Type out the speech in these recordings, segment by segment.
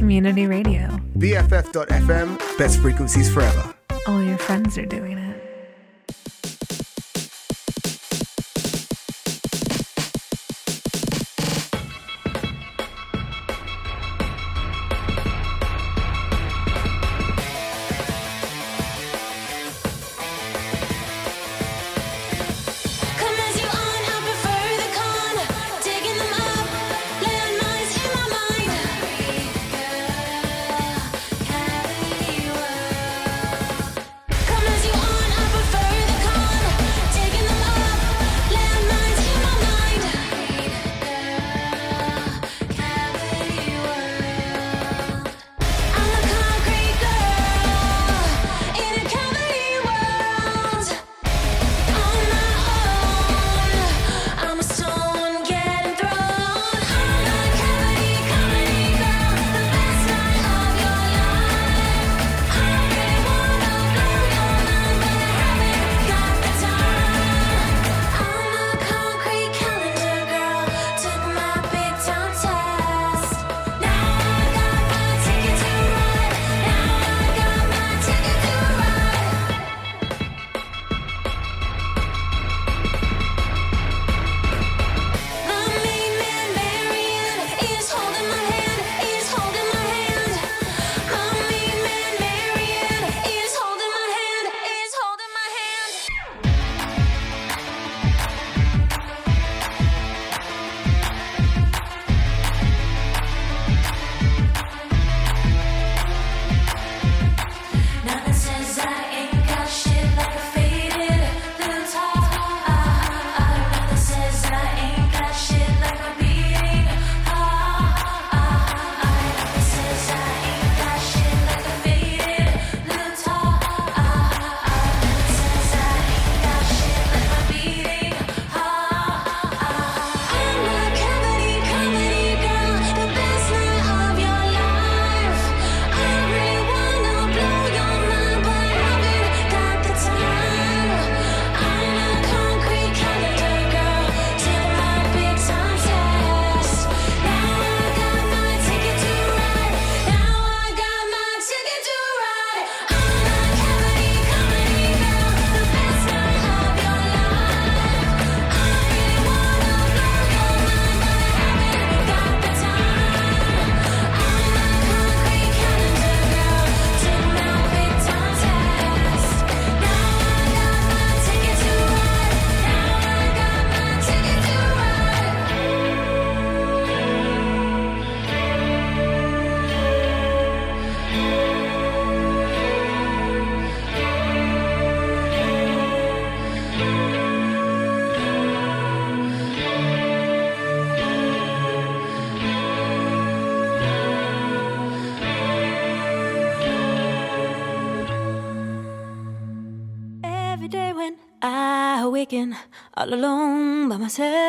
Community Radio. BFF.FM, best frequencies forever. All your friends are doing it. all alone by myself.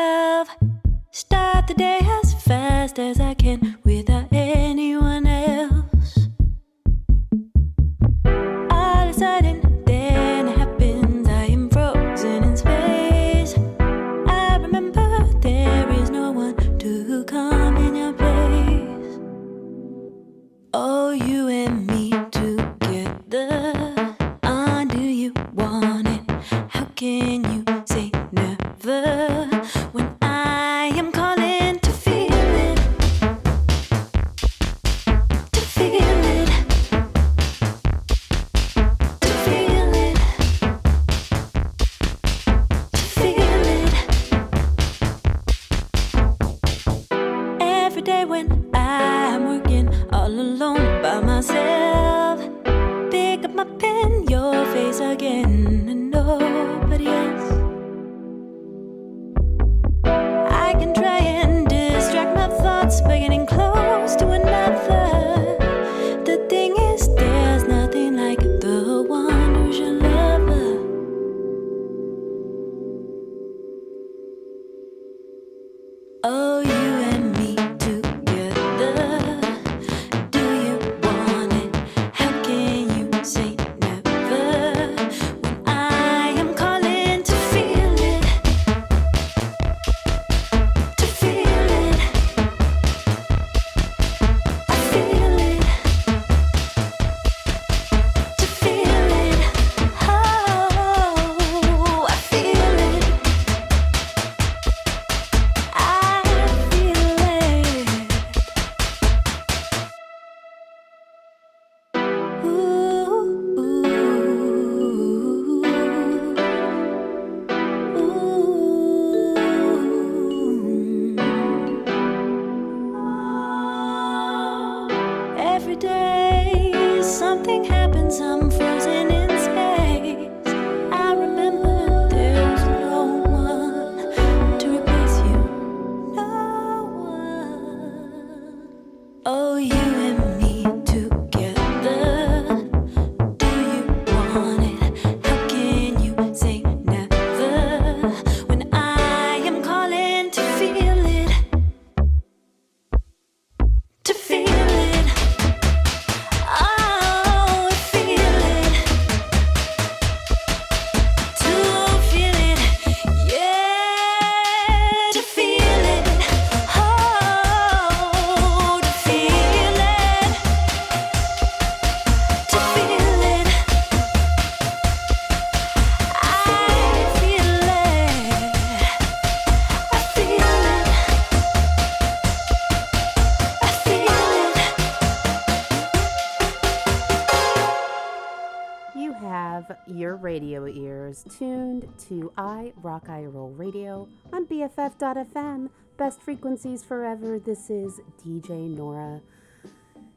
Tuned to I Rock I Roll Radio on BFF.fm. Best frequencies forever. This is DJ Nora.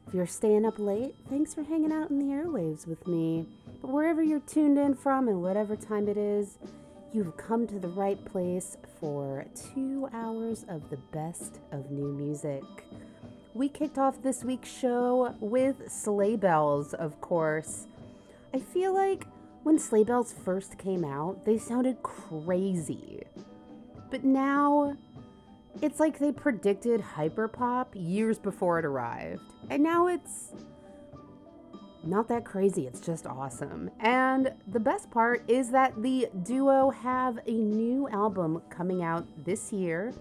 If you're staying up late, thanks for hanging out in the airwaves with me. But wherever you're tuned in from and whatever time it is, you've come to the right place for two hours of the best of new music. We kicked off this week's show with Sleigh Bells, of course. I feel like when Sleigh Bells first came out, they sounded crazy. But now, it's like they predicted hyperpop years before it arrived. And now it's not that crazy, it's just awesome. And the best part is that the duo have a new album coming out this year.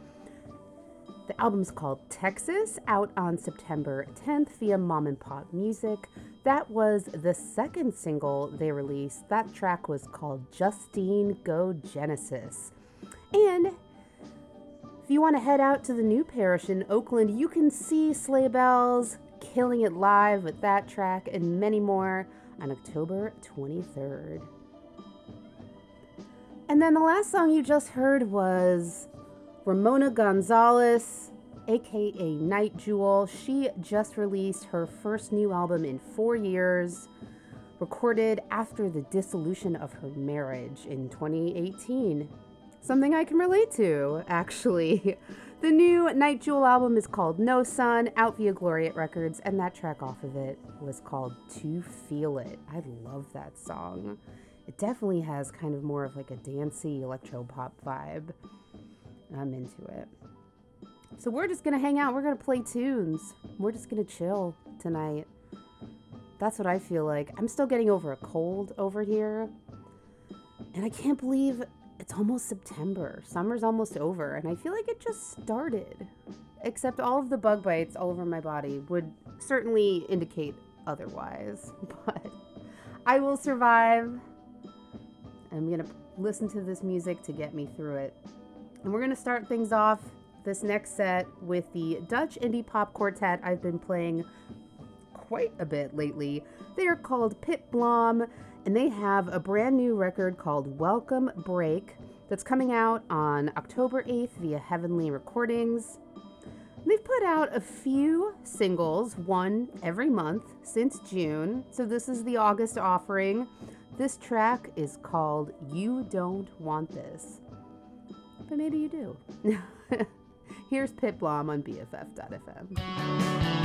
The album's called Texis, out on September 10th via Mom and Pop Music. That was the second single they released. That track was called Justine Go Genesis. And if you want to head out to the new parish in Oakland, you can see Sleigh Bells killing it live with that track and many more on October 23rd. And then the last song you just heard was Ramona Gonzalez, aka Nite Jewel. She just released her first new album in four years, recorded after the dissolution of her marriage in 2018. Something I can relate to, actually. The new Nite Jewel album is called No Sun, out via Gloriette Records, and that track off of it was called To Feel It. I love that song. It definitely has kind of more of like a dancey electro pop vibe. I'm into it. So we're just gonna hang out. We're gonna play tunes. We're just gonna chill tonight. That's what I feel like. I'm still getting over a cold over here. And I can't believe it's almost September. Summer's almost over, and I feel like it just started. Except all of the bug bites all over my body would certainly indicate otherwise. But I will survive. I'm gonna listen to this music to get me through it. And we're gonna start things off this next set with the Dutch indie pop quartet I've been playing quite a bit lately. They are called Pip Blom, and they have a brand new record called Welcome Break that's coming out on October 8th via Heavenly Recordings. They've put out a few singles, one every month since June, so this is the August offering. This track is called You Don't Want This. But maybe you do. Here's Pip Blom on BFF.fm.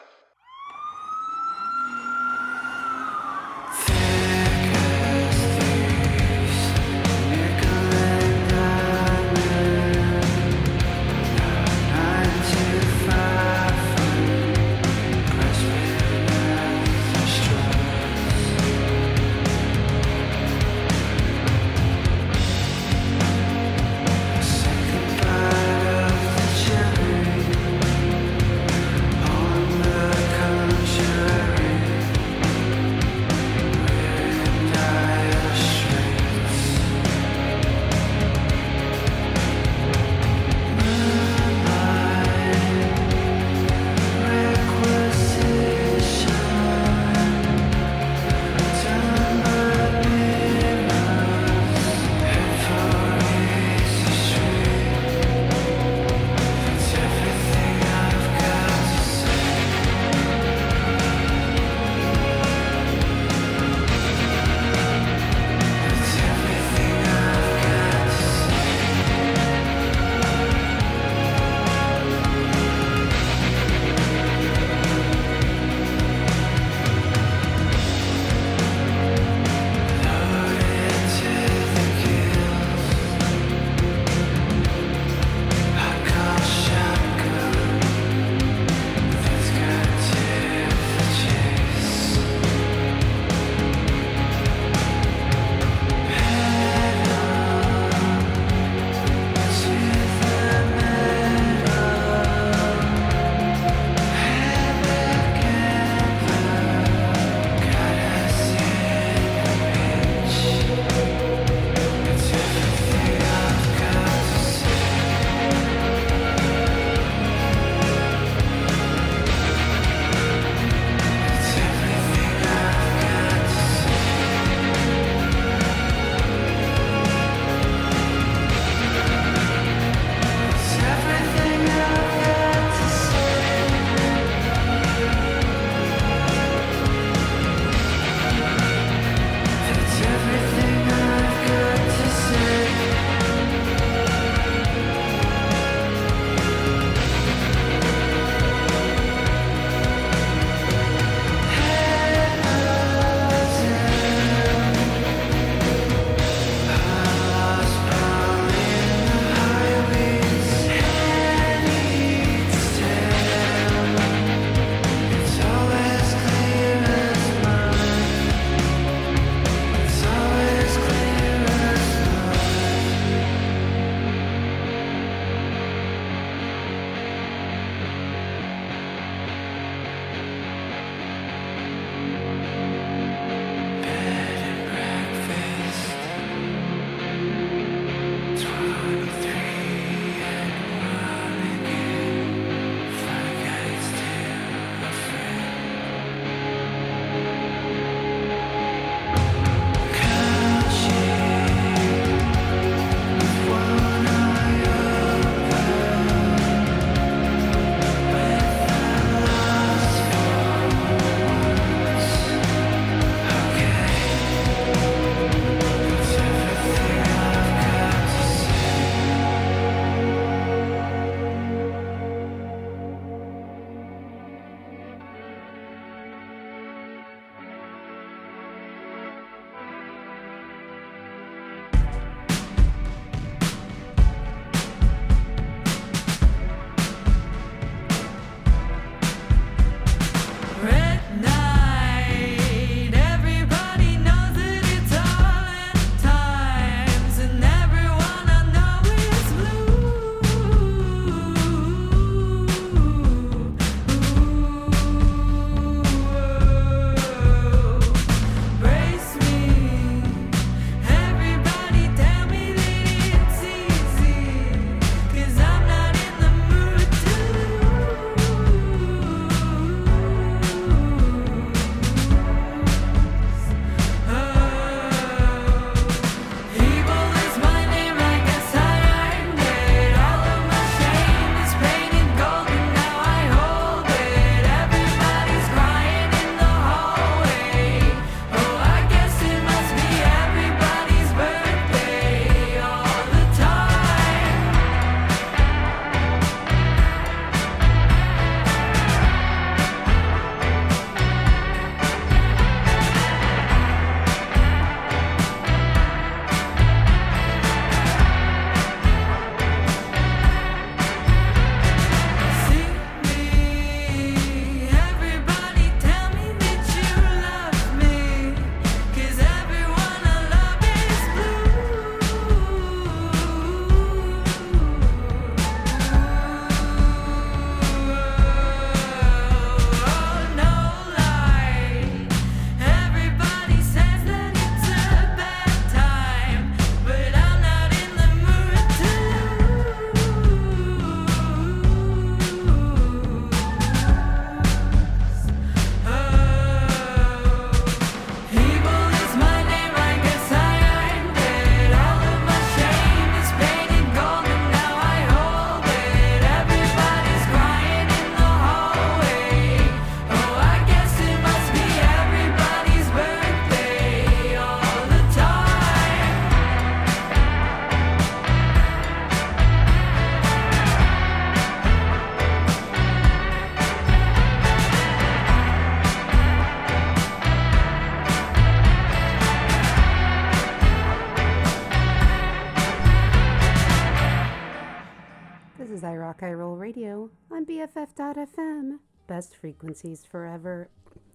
Best frequencies forever.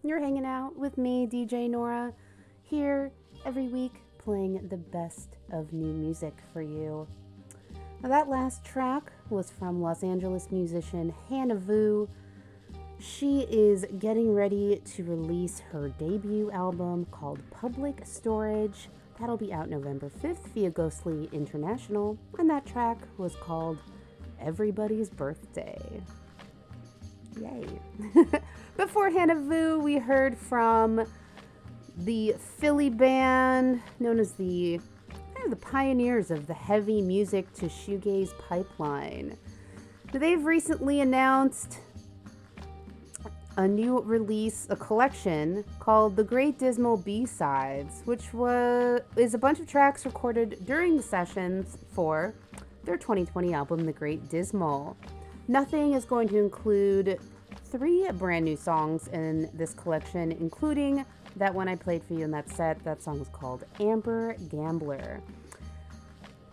You're hanging out with me, DJ Nora, here every week playing the best of new music for you. Now, that last track was from Los Angeles musician Hana Vu. She is getting ready to release her debut album called Public Storage. That'll be out November 5th via Ghostly International, and that track was called Everybody's Birthday. Yay. Before Hana Vu, we heard from the Philly band known as the kind of the pioneers of the heavy music to shoegaze pipeline. They've recently announced a new release, a collection called The Great Dismal B-Sides, which was is a bunch of tracks recorded during the sessions for their 2020 album The Great Dismal. Nothing is going to include three brand new songs in this collection, including that one I played for you in that set. That song is called Amber Gambler.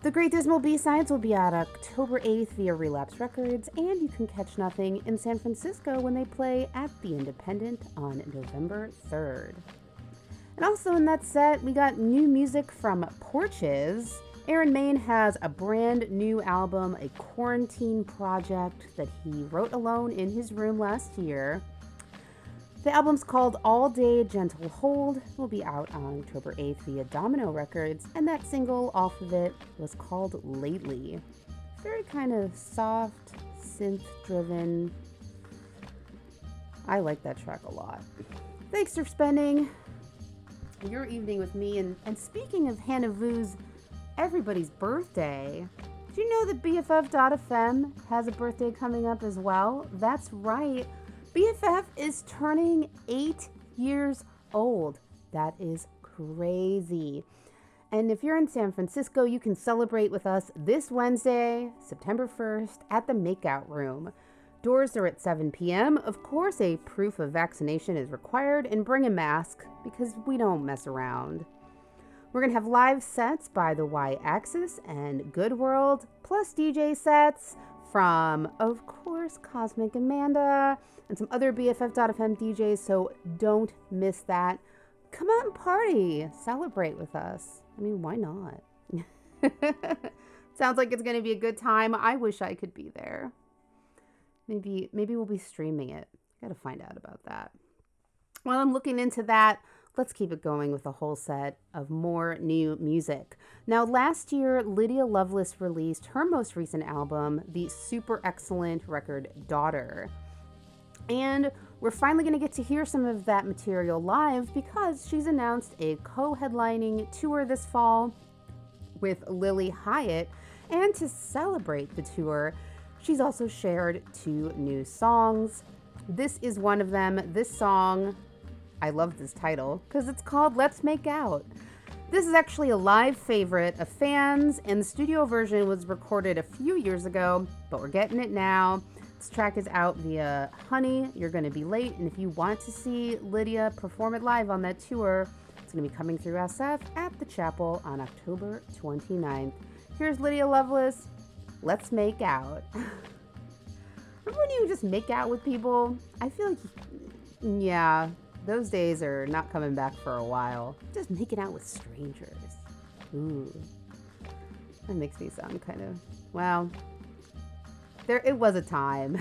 The Great Dismal B-Sides will be out October 8th via Relapse Records, and you can catch Nothing in San Francisco when they play at The Independent on November 3rd. And also in that set, we got new music from Porches. Aaron Maine has a brand new album, a quarantine project that he wrote alone in his room last year. The album's called All Day Gentle Hold, will be out on October 8th via Domino Records, and that single off of it was called Lately. Very kind of soft, synth driven. I like that track a lot. Thanks for spending your evening with me. And, and speaking of Hana Vu's Everybody's Birthday, do you know that BFF.FM has a birthday coming up as well? That's right. BFF is turning eight years old. That is crazy. And if you're in San Francisco, you can celebrate with us this Wednesday, September 1st, at the Makeout Room. Doors are at 7 p.m. Of course, a proof of vaccination is required, and bring a mask because we don't mess around. We're going to have live sets by the Y Axis and Good World, plus DJ sets from, of course, Cosmic Amanda and some other BFF.FM DJs, so don't miss that. Come out and party, celebrate with us. I mean, why not? Sounds like it's going to be a good time. I wish I could be there. Maybe maybe we'll be streaming it. Got to find out about that. While I'm looking into that, let's keep it going with a whole set of more new music. Now, last year, Lydia Loveless released her most recent album, the super excellent record Daughter. And we're finally going to get to hear some of that material live because she's announced a co headlining tour this fall with Lilly Hiatt. And to celebrate the tour, she's also shared two new songs. This is one of them. This song, I love this title because it's called Let's Make Out. This is actually a live favorite of fans, and the studio version was recorded a few years ago, but we're getting it now. This track is out via Honey, You're Gonna Be Late, and if you want to see Lydia perform it live on that tour, it's gonna be coming through SF at the chapel on October 29th. Here's Lydia Loveless. Let's make out. Remember when you just make out with people? I feel like, yeah, those days are not coming back for a while. Just making out with strangers. Ooh. That makes me sound kind of, well, there it was a time.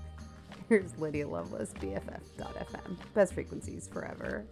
Here's Lydia Loveless, BFF.FM. Best frequencies forever.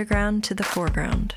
Underground to the foreground.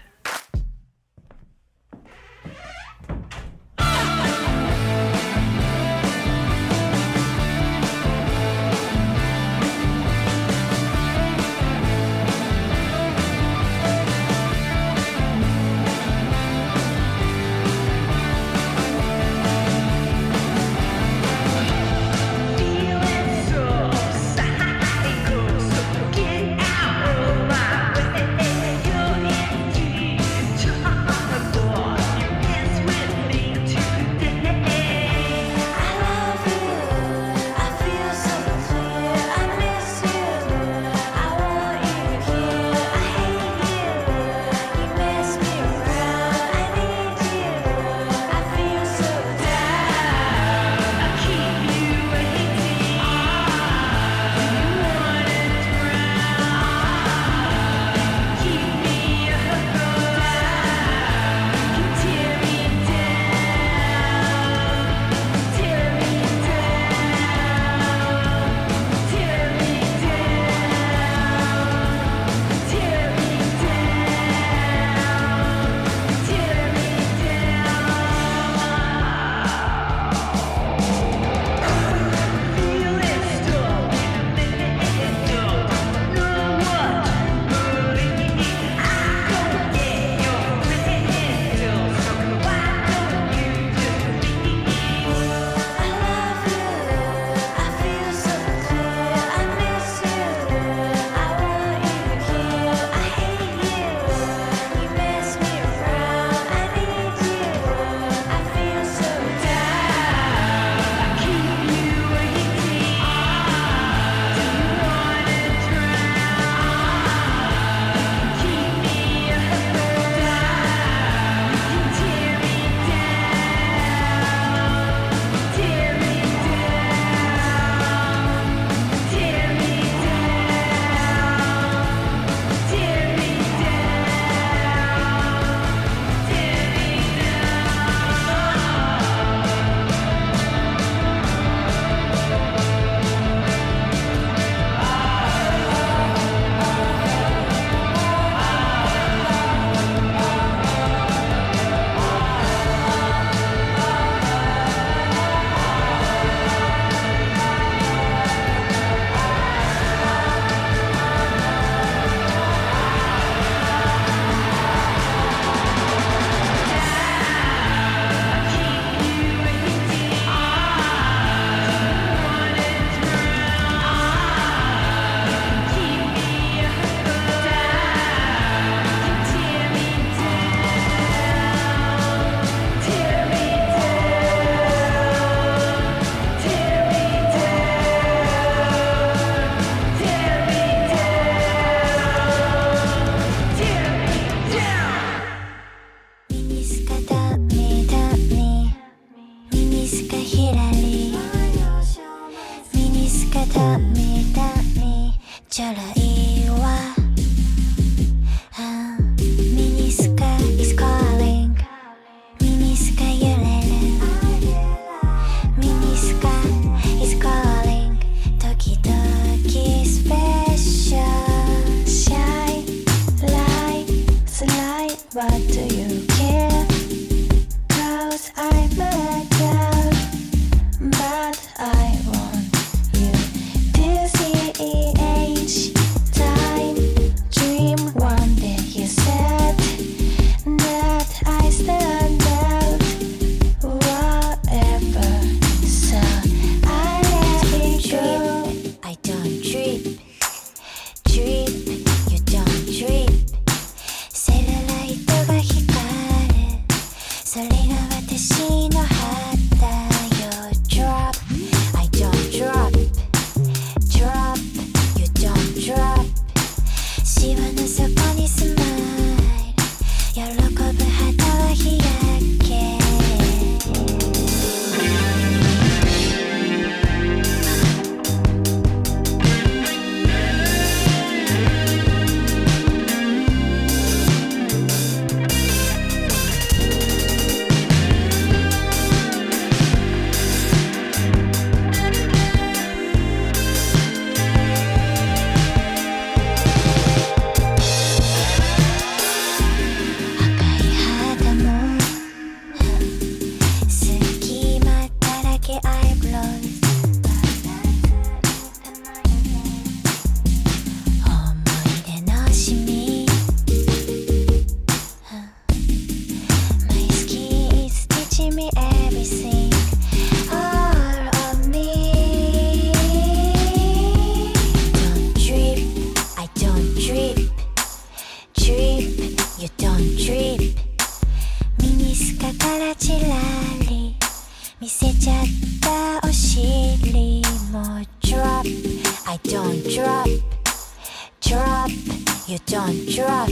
you don't drop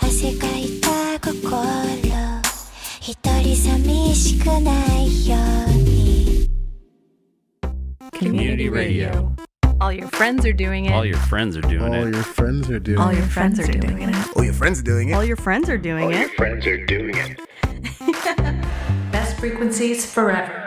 汗かいた心一人寂しくないように Community radio. All your friends are doing it. All your friends are doing All it. your friends are doing All it. your friends are doing it. Oh, your friends are doing All it. your friends are doing it. friends are doing it. Best frequencies forever.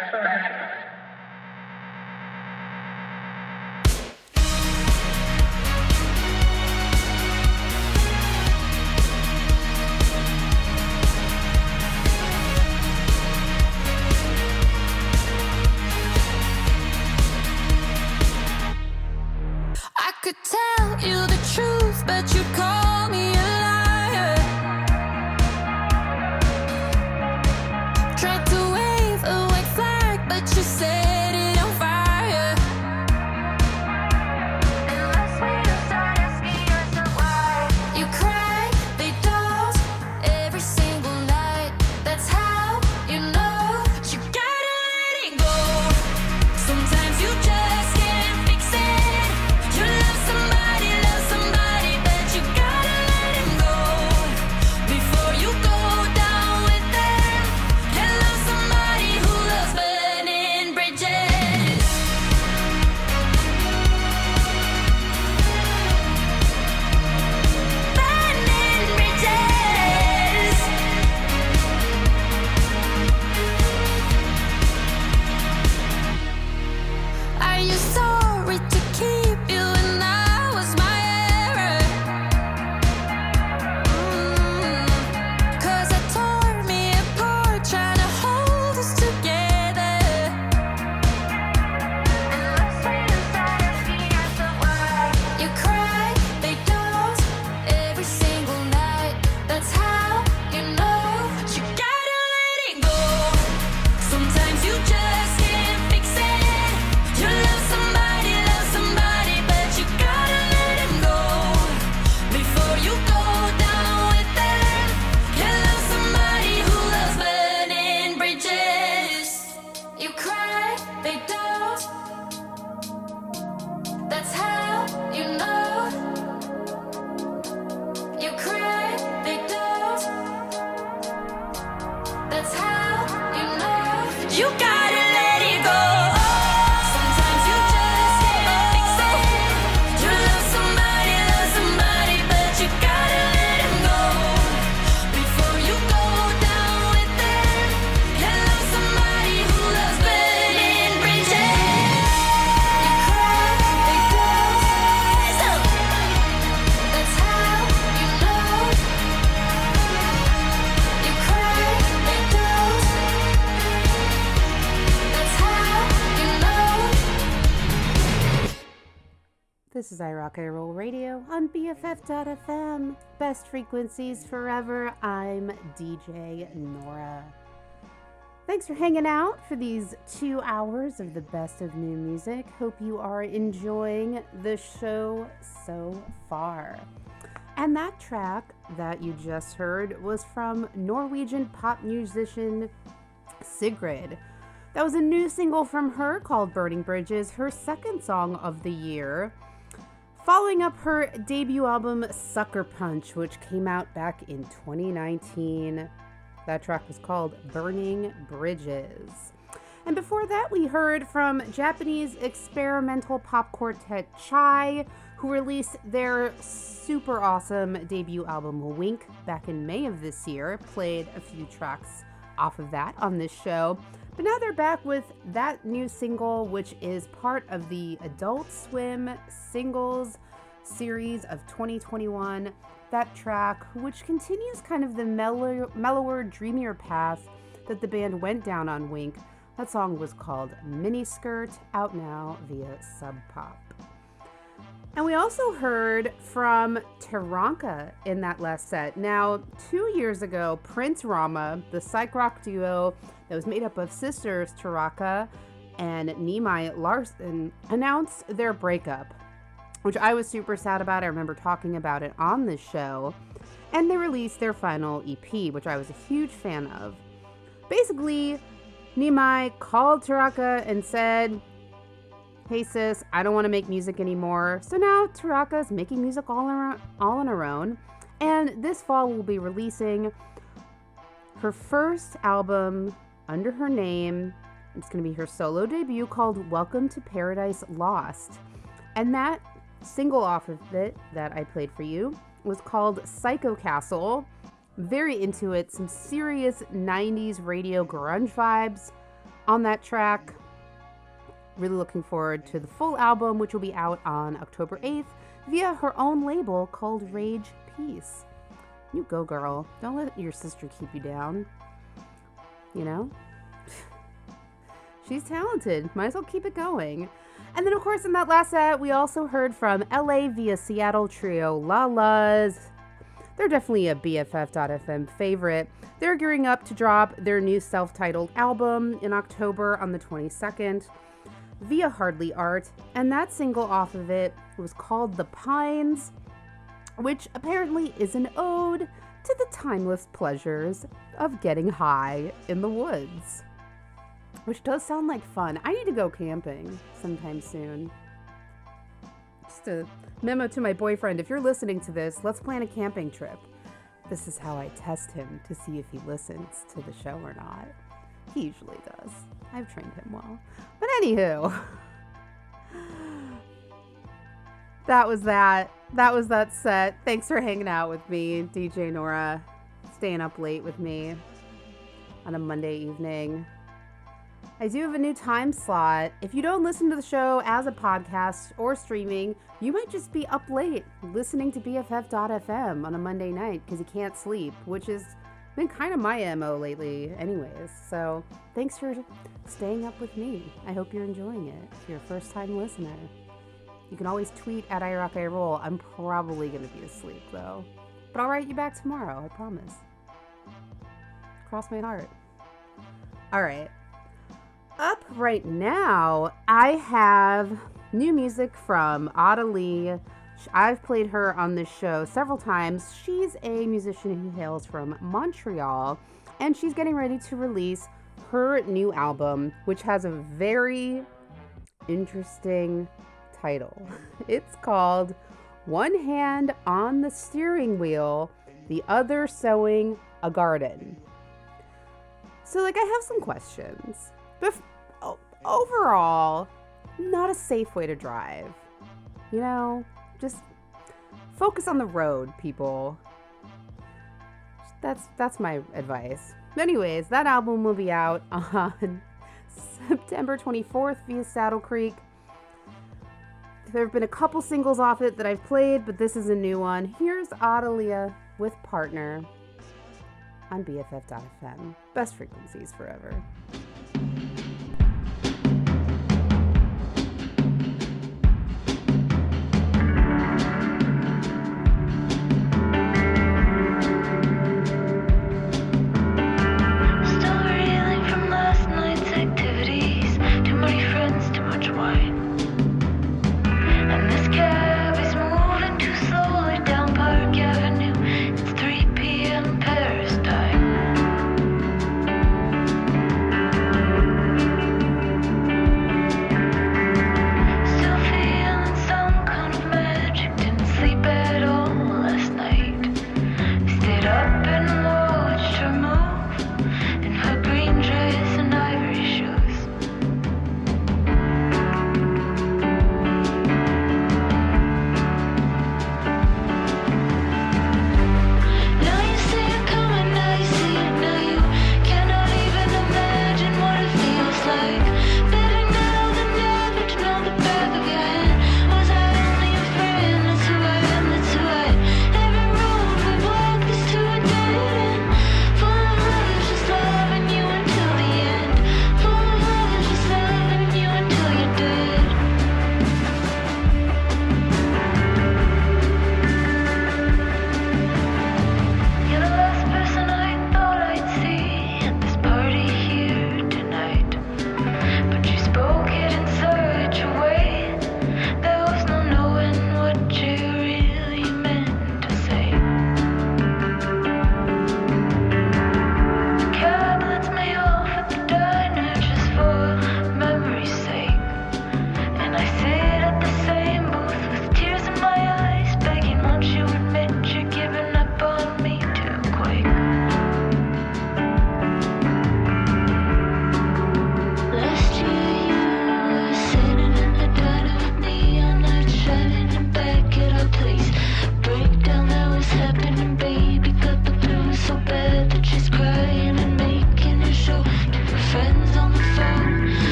Best frequencies forever. I'm DJ Nora. Thanks for hanging out for these two hours of the best of new music. Hope you are enjoying the show so far. And that track that you just heard was from Norwegian pop musician Sigrid. That was a new single from her called Burning Bridges, her second song of the year. Following up her debut album Sucker Punch, which came out back in 2019. That track was called Burning Bridges. And before that, we heard from Japanese experimental pop quartet Chai, who released their super awesome debut album Wink back in May of this year. Played a few tracks off of that on this show. But now they're back with that new single, which is part of the Adult Swim singles series of 2021. That track, which continues kind of the mellow, mellower, dreamier path that the band went down on Wink. That song was called Miniskirt, out now via Sub Pop. And we also heard from Taraka in that last set. Now, two years ago, Prince Rama, the psych rock duo that was made up of sisters Taraka and Nimai Larson, announced their breakup, which I was super sad about. I remember talking about it on this show. And they released their final EP, which I was a huge fan of. Basically, Nimai called Taraka and said, Hey sis, I don't want to make music anymore. So now Taraka's making music all, her, all on her own. And this fall we'll be releasing her first album under her name. It's going to be her solo debut called Welcome to Paradise Lost. And that single off of it that I played for you was called Psychocastle. Very into it, some serious 90s radio grunge vibes on that track. Really looking forward to the full album, which will be out on October 8th via her own label called Rage Peace. You go, girl. Don't let your sister keep you down. You know? She's talented. Might as well keep it going. And then, of course, in that last set, we also heard from LA via Seattle trio La Luz. They're definitely a BFF.FM favorite. They're gearing up to drop their new self titled album in October on the 22nd via Hardly Art, and that single off of it was called The Pines, which apparently is an ode to the timeless pleasures of getting high in the woods. Which does sound like fun. I need to go camping sometime soon. Just a memo to my boyfriend if you're listening to this, let's plan a camping trip. This is how I test him to see if he listens to the show or not. He usually does. I've trained him well. But anywho, that was that. That was that set. Thanks for hanging out with me, DJ Nora, staying up late with me on a Monday evening. I do have a new time slot. If you don't listen to the show as a podcast or streaming, you might just be up late listening to BFF.FM on a Monday night because you can't sleep, which has been kind of my MO lately, anyways. So thanks for staying up with me. I hope you're enjoying it. If you're a first time listener, you can always tweet at iRockIRoll. I'm probably going to be asleep though, but I'll write you back tomorrow, I promise. Cross my heart. All right. Up right now, I have new music from Ada Lea. I've played her on this show several times. She's a musician who hails from Montreal, and she's getting ready to release her new album, which has a very interesting title. It's called One Hand on the Steering Wheel, the Other Sewing a Garden. So, like, I have some questions. O- overall, not a safe way to drive. You know, just focus on the road, people. That's that's my advice. Anyways, that album will be out on September 24th via Saddle Creek. There have been a couple singles off it that I've played, but this is a new one. Here's Ada Lea with Partner on BFF.fm. Best frequencies forever.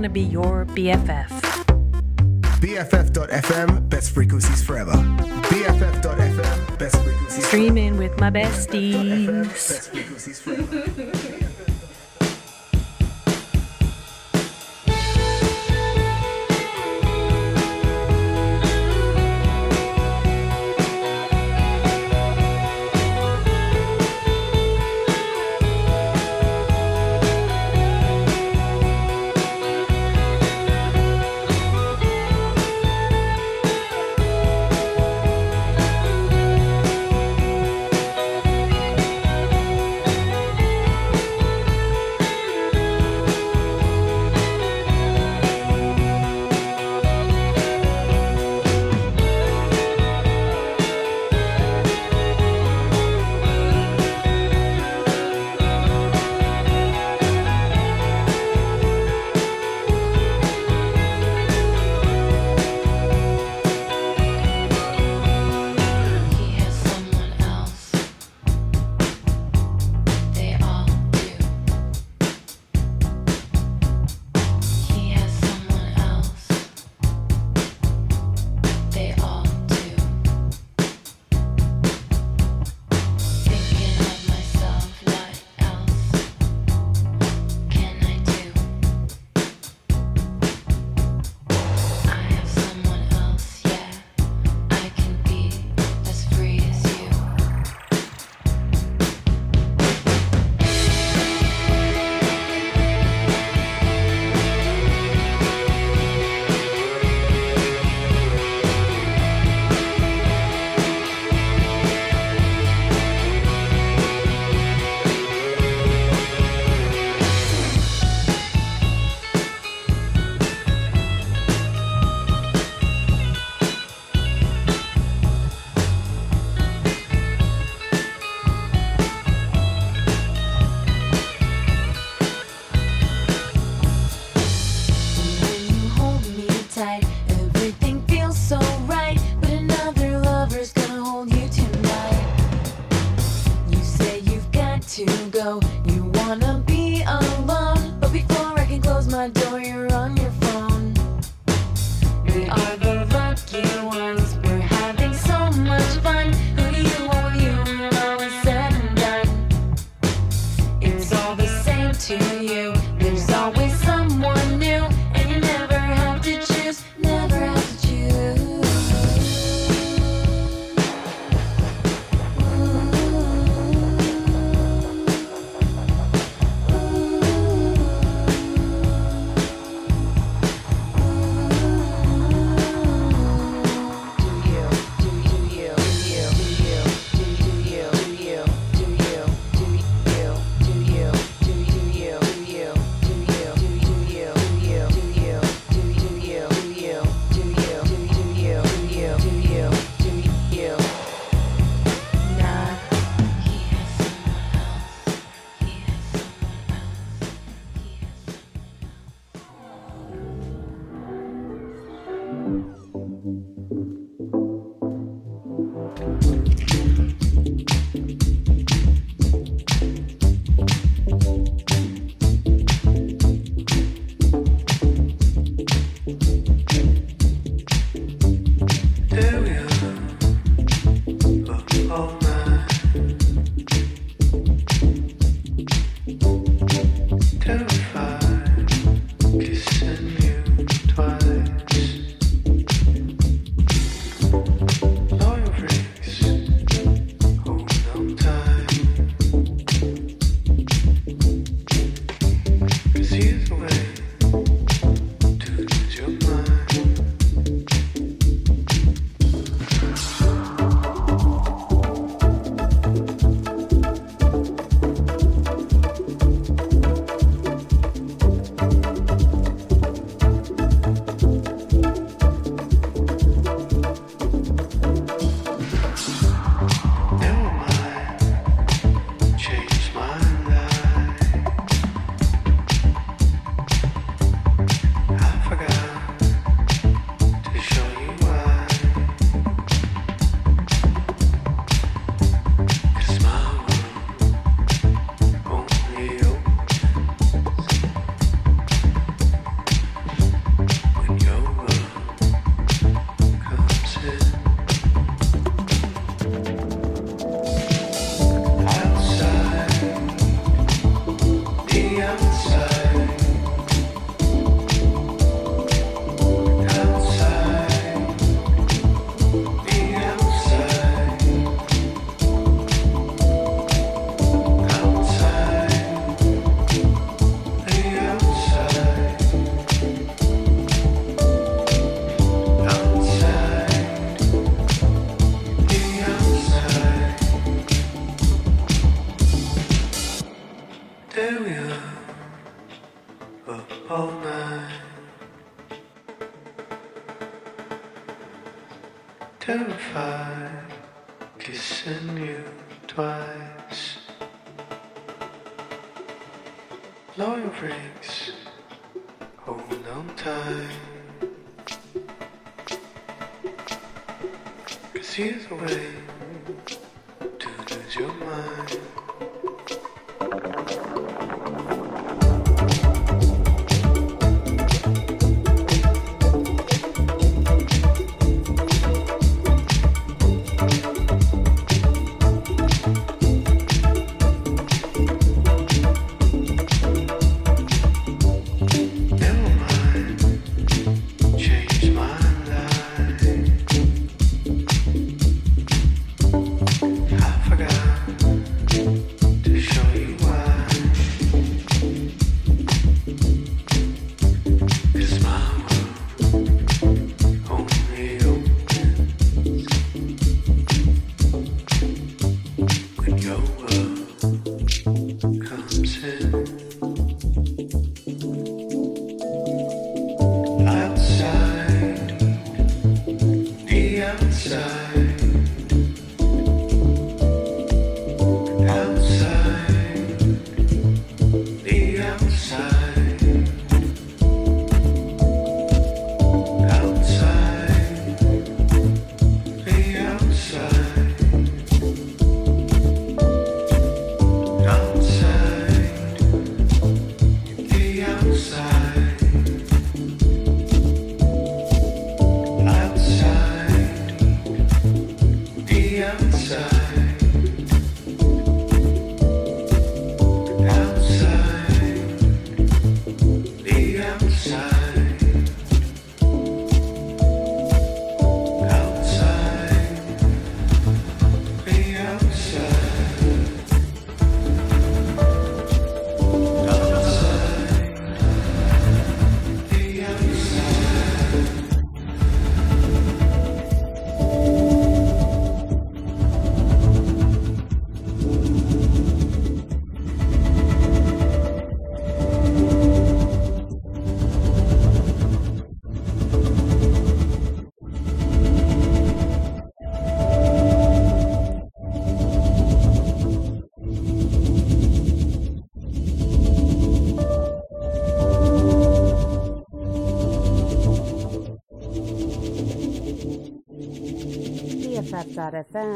want to be your BFF. BFF.fm, best frequencies forever. BFF.fm, best frequencies forever. Streaming with my besties. Best frequencies forever.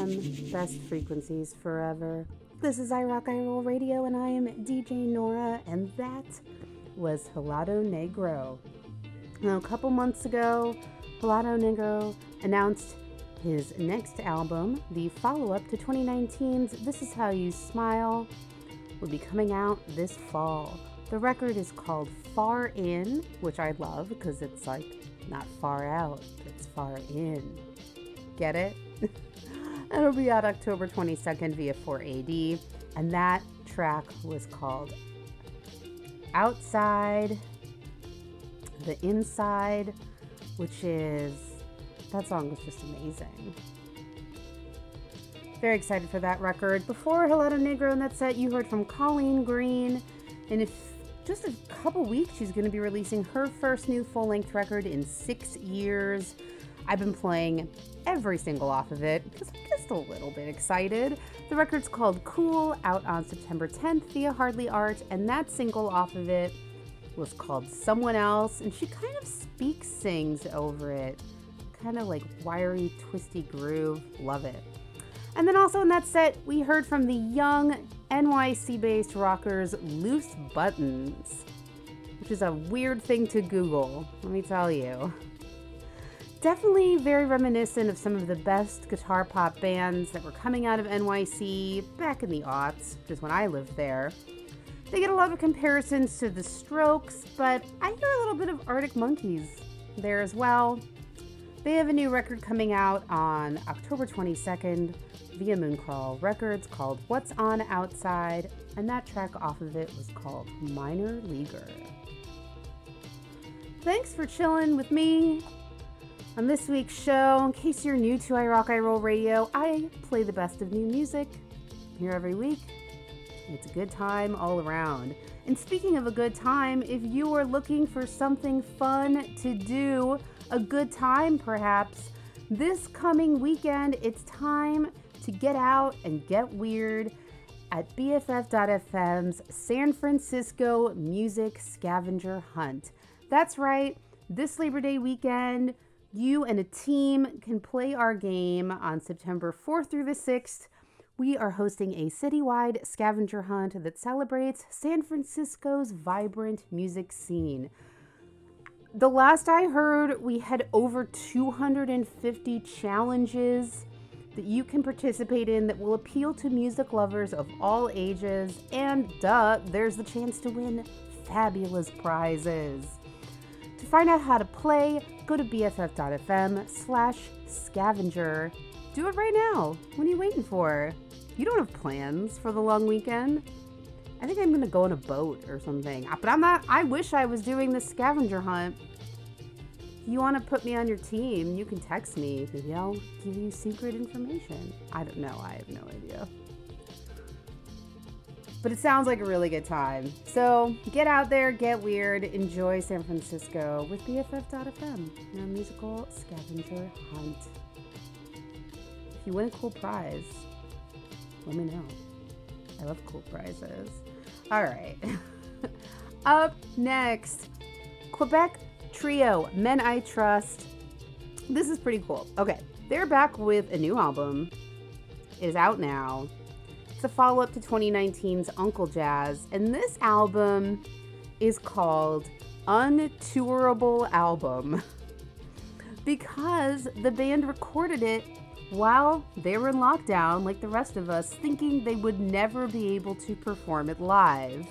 BFF.fm, best frequencies forever. This is I Rock I Roll Radio, and I am DJ Nora, and that was Helado Negro. Now, a couple months ago, Helado Negro announced his next album, the follow up to 2019's This Is How You Smile, will be coming out this fall. The record is called Far In, which I love because it's like not far out, it's far in. Get it? It'll be out October 22nd via 4AD, and that track was called Outside, The Inside, which is that song was just amazing. Very excited for that record. Before Helado Negro and that set, you heard from Colleen Green. And if just a couple weeks, she's going to be releasing her first new full length record in six years. I've been playing every single off of it because I'm just a little bit excited. The record's called Cool, out on September 10th via Hardly Art, and that single off of it was called Someone Else, and she kind of speaks sings over it. Kind of like wiry, twisty groove. Love it. And then also in that set, we heard from the young NYC based rockers Loose Buttons, which is a weird thing to Google, let me tell you. Definitely very reminiscent of some of the best guitar pop bands that were coming out of NYC back in the aughts, which is when I lived there. They get a lot of comparisons to the Strokes, but I hear a little bit of Arctic Monkeys there as well. They have a new record coming out on October 22nd via Mooncrawl Records called What's On Outside, and that track off of it was called Minor Leaguer. Thanks for chilling with me on this week's show. In case you're new to I Rock I Roll Radio, I play the best of new music here every week. It's a good time all around. And speaking of a good time, if you are looking for something fun to do, a good time perhaps, this coming weekend, it's time to get out and get weird at BFF.FM's San Francisco Music Scavenger Hunt. That's right, this Labor Day weekend, you and a team can play our game on September 4th through the 6th. We are hosting a citywide scavenger hunt that celebrates San Francisco's vibrant music scene. The last I heard, we had over 250 challenges that you can participate in that will appeal to music lovers of all ages. And duh, there's the chance to win fabulous prizes. To find out how to play, go to bff.fm slash scavenger. Do it right now. What are you waiting for? You don't have plans for the long weekend. I think I'm gonna go on a boat or something. But I'm not, I wish I was doing the scavenger hunt. If you wanna put me on your team, you can text me. Maybe I'll give you secret information. I don't know, I have no idea. But it sounds like a really good time. So get out there, get weird, enjoy San Francisco with BFF.fm, your musical scavenger hunt. If you win a cool prize, let me know. I love cool prizes. All right. Up next, Quebec Trio, Men I Trust. This is pretty cool. Okay, they're back with a new album. It is out now. A follow up to 2019's Oncle Jazz, and this album is called Untourable Album because the band recorded it while they were in lockdown, like the rest of us, thinking they would never be able to perform it live.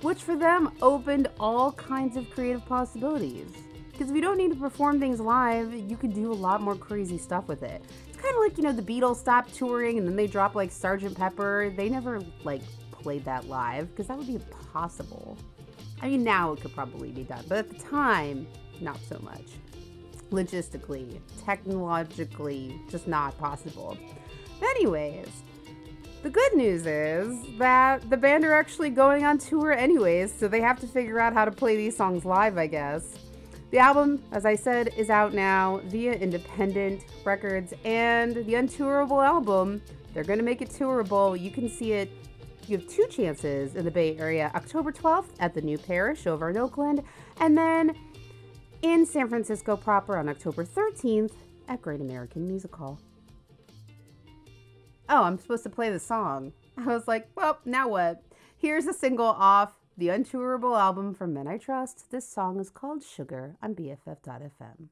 Which for them opened all kinds of creative possibilities. Because if you don't need to perform things live, you can do a lot more crazy stuff with it. Kind of like, you know, the Beatles stopped touring and then they dropped like Sgt. Pepper. They never like played that live because that would be impossible. I mean, now it could probably be done, but at the time, not so much logistically, technologically, just not possible. Anyways, the good news is that the band are actually going on tour anyways, so they have to figure out how to play these songs live, I guess. The album, as I said, is out now via Independent Records and the untourable album. They're going to make it tourable. You can see it. You have two chances in the Bay Area October 12th at the New Parish over in Oakland, and then in San Francisco proper on October 13th at Great American Music Hall. Oh, I'm supposed to play the song. I was like, well, now what? Here's a single off the untourable album from Men I Trust. This song is called Sugar on BFF.fm.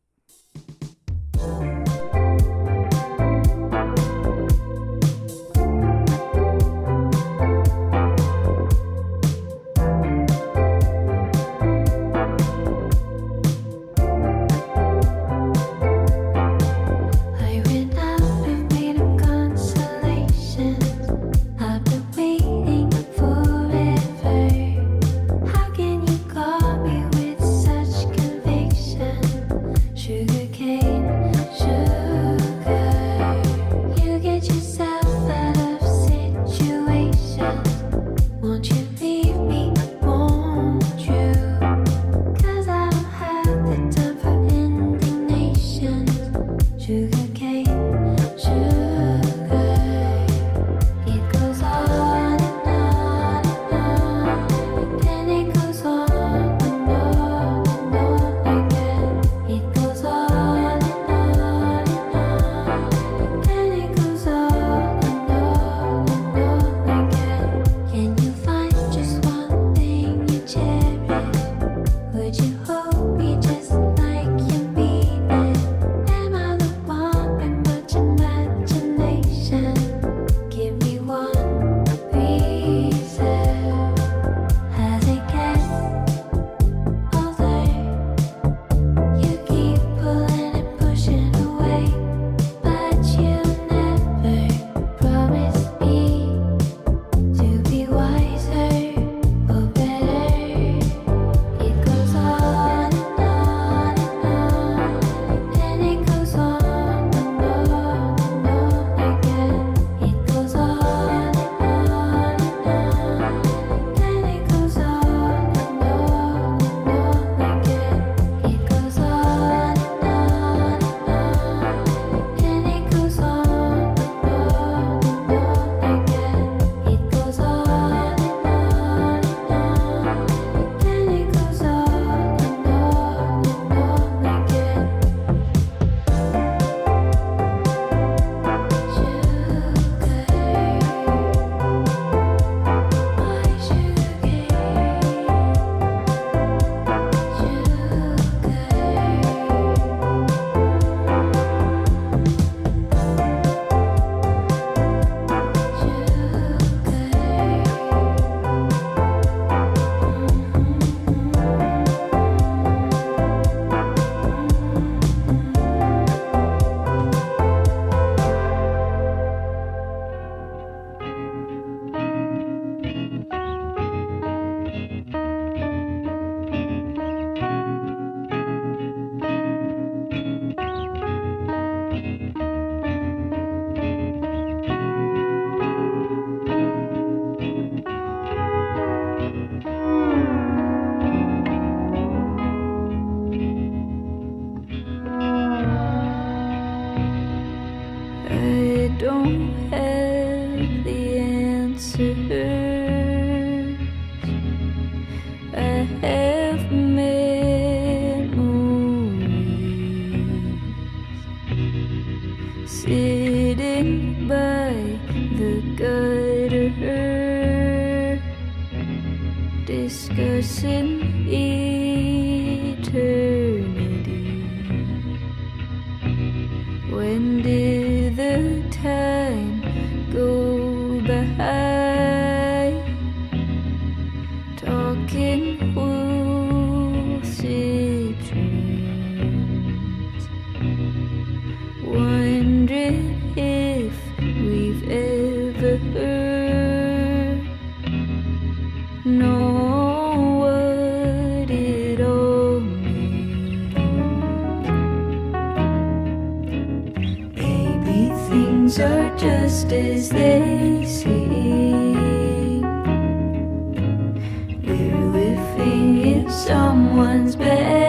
things are just as they seem. We're living in someone's bed.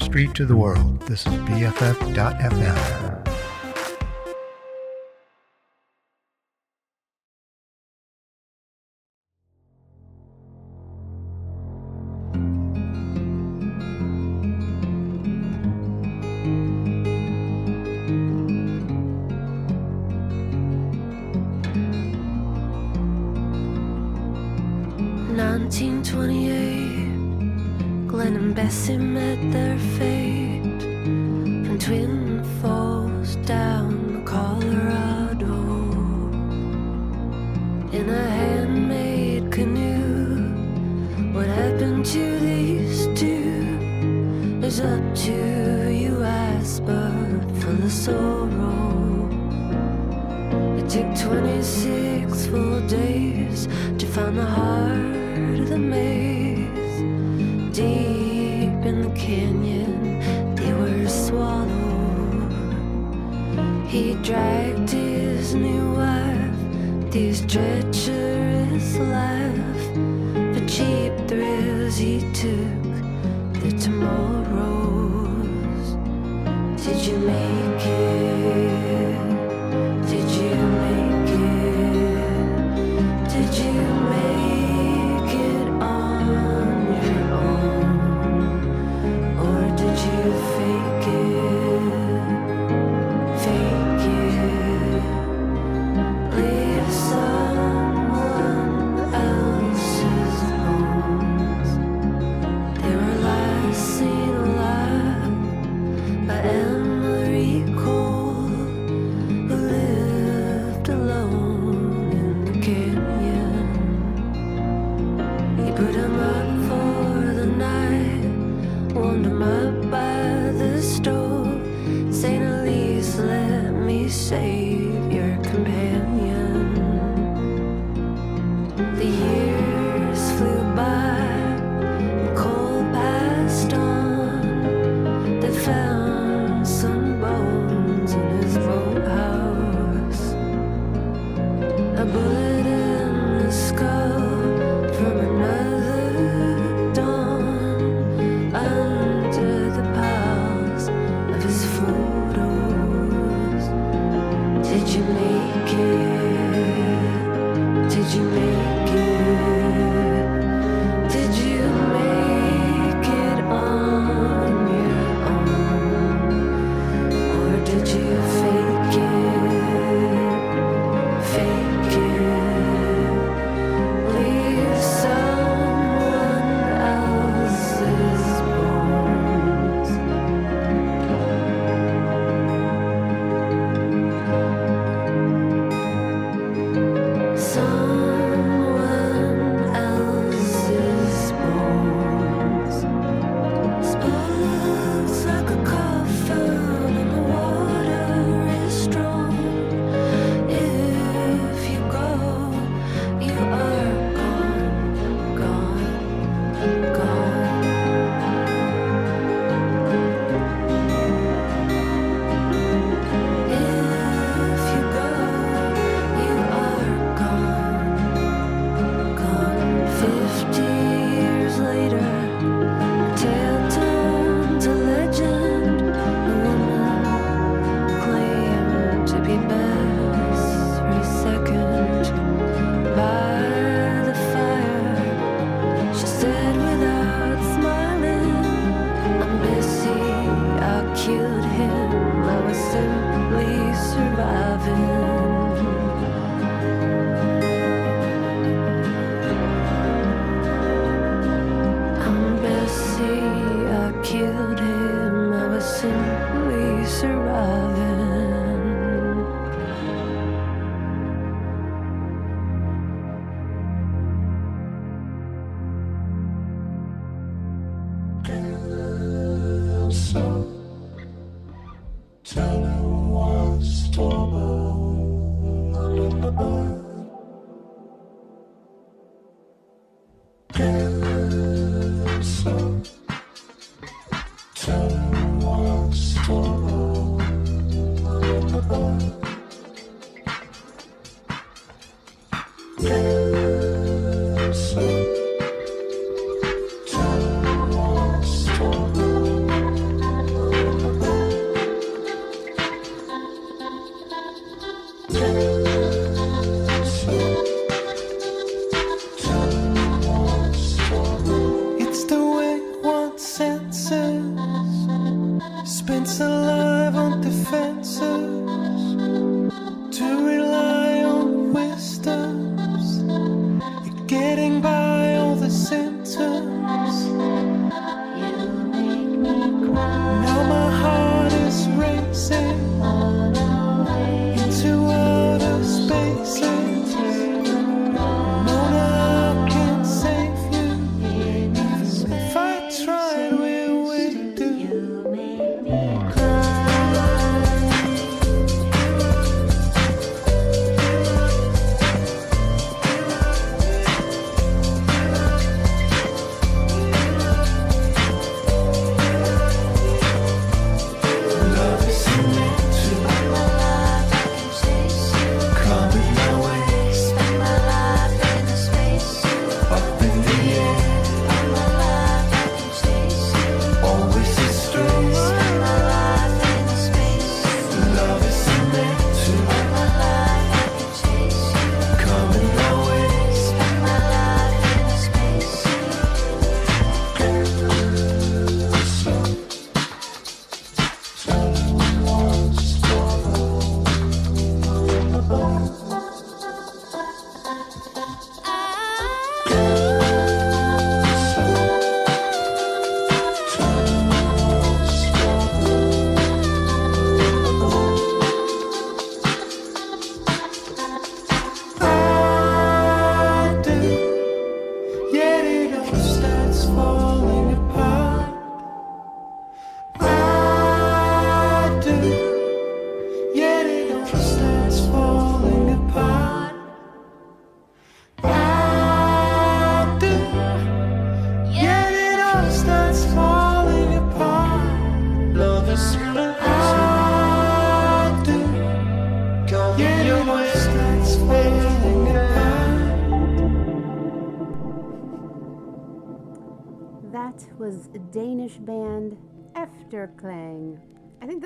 Street to the world. This is BFF.fm. glass and met their face.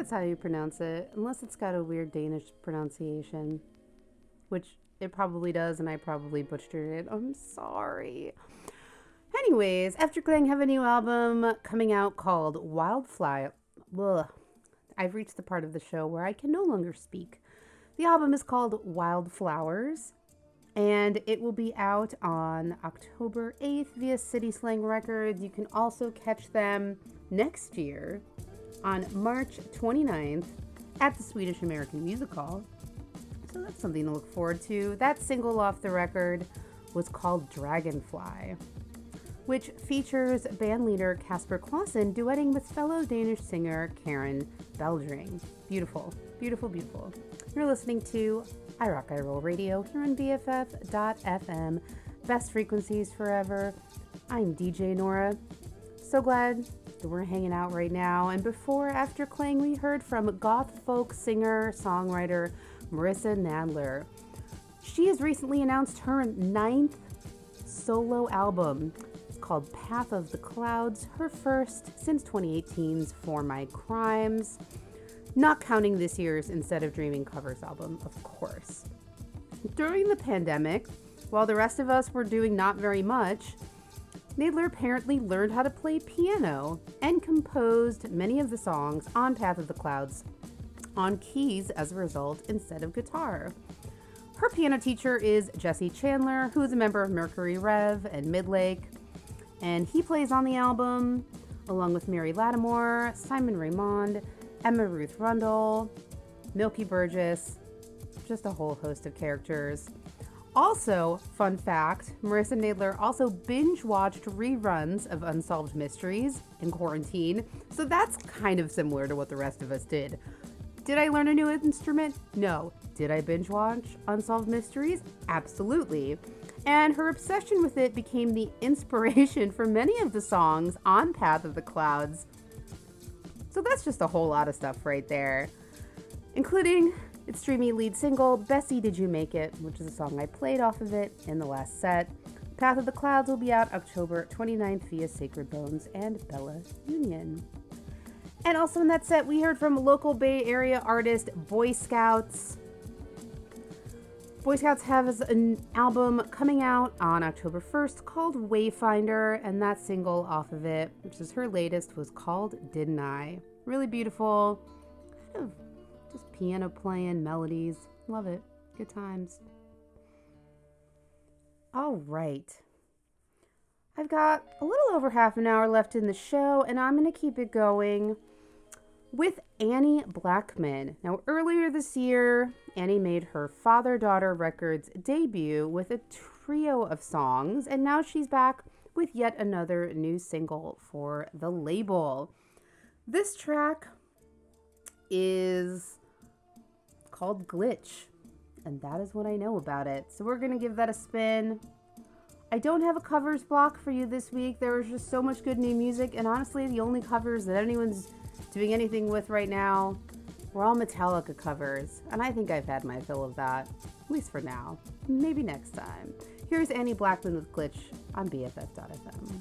That's how you pronounce it, unless it's got a weird Danish pronunciation, which it probably does, and I probably butchered it. I'm sorry. Anyways, Efterklang have a new album coming out called Wildfly. Ugh. I've reached the part of the show where I can no longer speak. The album is called Windflowers, and it will be out on October 8th via City Slang Records. You can also catch them next year on March 29th at the Swedish American Music Hall. So that's something to look forward to. That single off the record was called Dragonfly, which features bandleader Casper Clausen duetting with fellow Danish singer Karen Beldring. Beautiful, beautiful, beautiful. You're listening to I Rock I Roll Radio here on BFF.FM. Best frequencies forever. I'm DJ Nora. So glad that we're hanging out right now. And before Efterklang, we heard from goth folk singer songwriter Marissa Nadler. She has recently announced her ninth solo album. Called Path of the Clouds, her first since 2018's For My Crimes. Not counting this year's Instead of Dreaming covers album, of course. During the pandemic, while the rest of us were doing not very much, Nadler apparently learned how to play piano and composed many of the songs on Path of the Clouds on keys as a result instead of guitar. Her piano teacher is Jesse Chandler, who is a member of Mercury Rev and Midlake, and he plays on the album along with Mary Lattimore, Simon Raymonde, Emma Ruth Rundle, Milky Burgess, just a whole host of characters. Also, fun fact Marissa Nadler also binge watched reruns of Unsolved Mysteries in quarantine, so that's kind of similar to what the rest of us did. Did I learn a new instrument? No. Did I binge watch Unsolved Mysteries? Absolutely. And her obsession with it became the inspiration for many of the songs on Path of the Clouds. So that's just a whole lot of stuff right there, including its streamy lead single, Bessie Did You Make It, which is a song I played off of it in the last set. Path of the Clouds will be out October 29th via Sacred Bones and Bella Union. And also in that set, we heard from local Bay Area artist Boy Scouts. Boy Scouts has an album coming out on October 1st called Wayfinder, and that single off of it, which is her latest, was called Didn't I? Really beautiful, kind of piano playing, melodies. Love it. Good times. All right. I've got a little over half an hour left in the show, and I'm going to keep it going with Annie Blackman. Now, earlier this year, Annie made her Father Daughter Records debut with a trio of songs, and now she's back with yet another new single for the label. This track is called Glitch, and that is what I know about it. So, we're going to give that a spin. I don't have a covers block for you this week. There was just so much good new music, and honestly, the only covers that anyone's doing anything with right now were all Metallica covers, and I think I've had my fill of that, at least for now. Maybe next time. Here's Annie Blackman with Glitch on BFF.fm.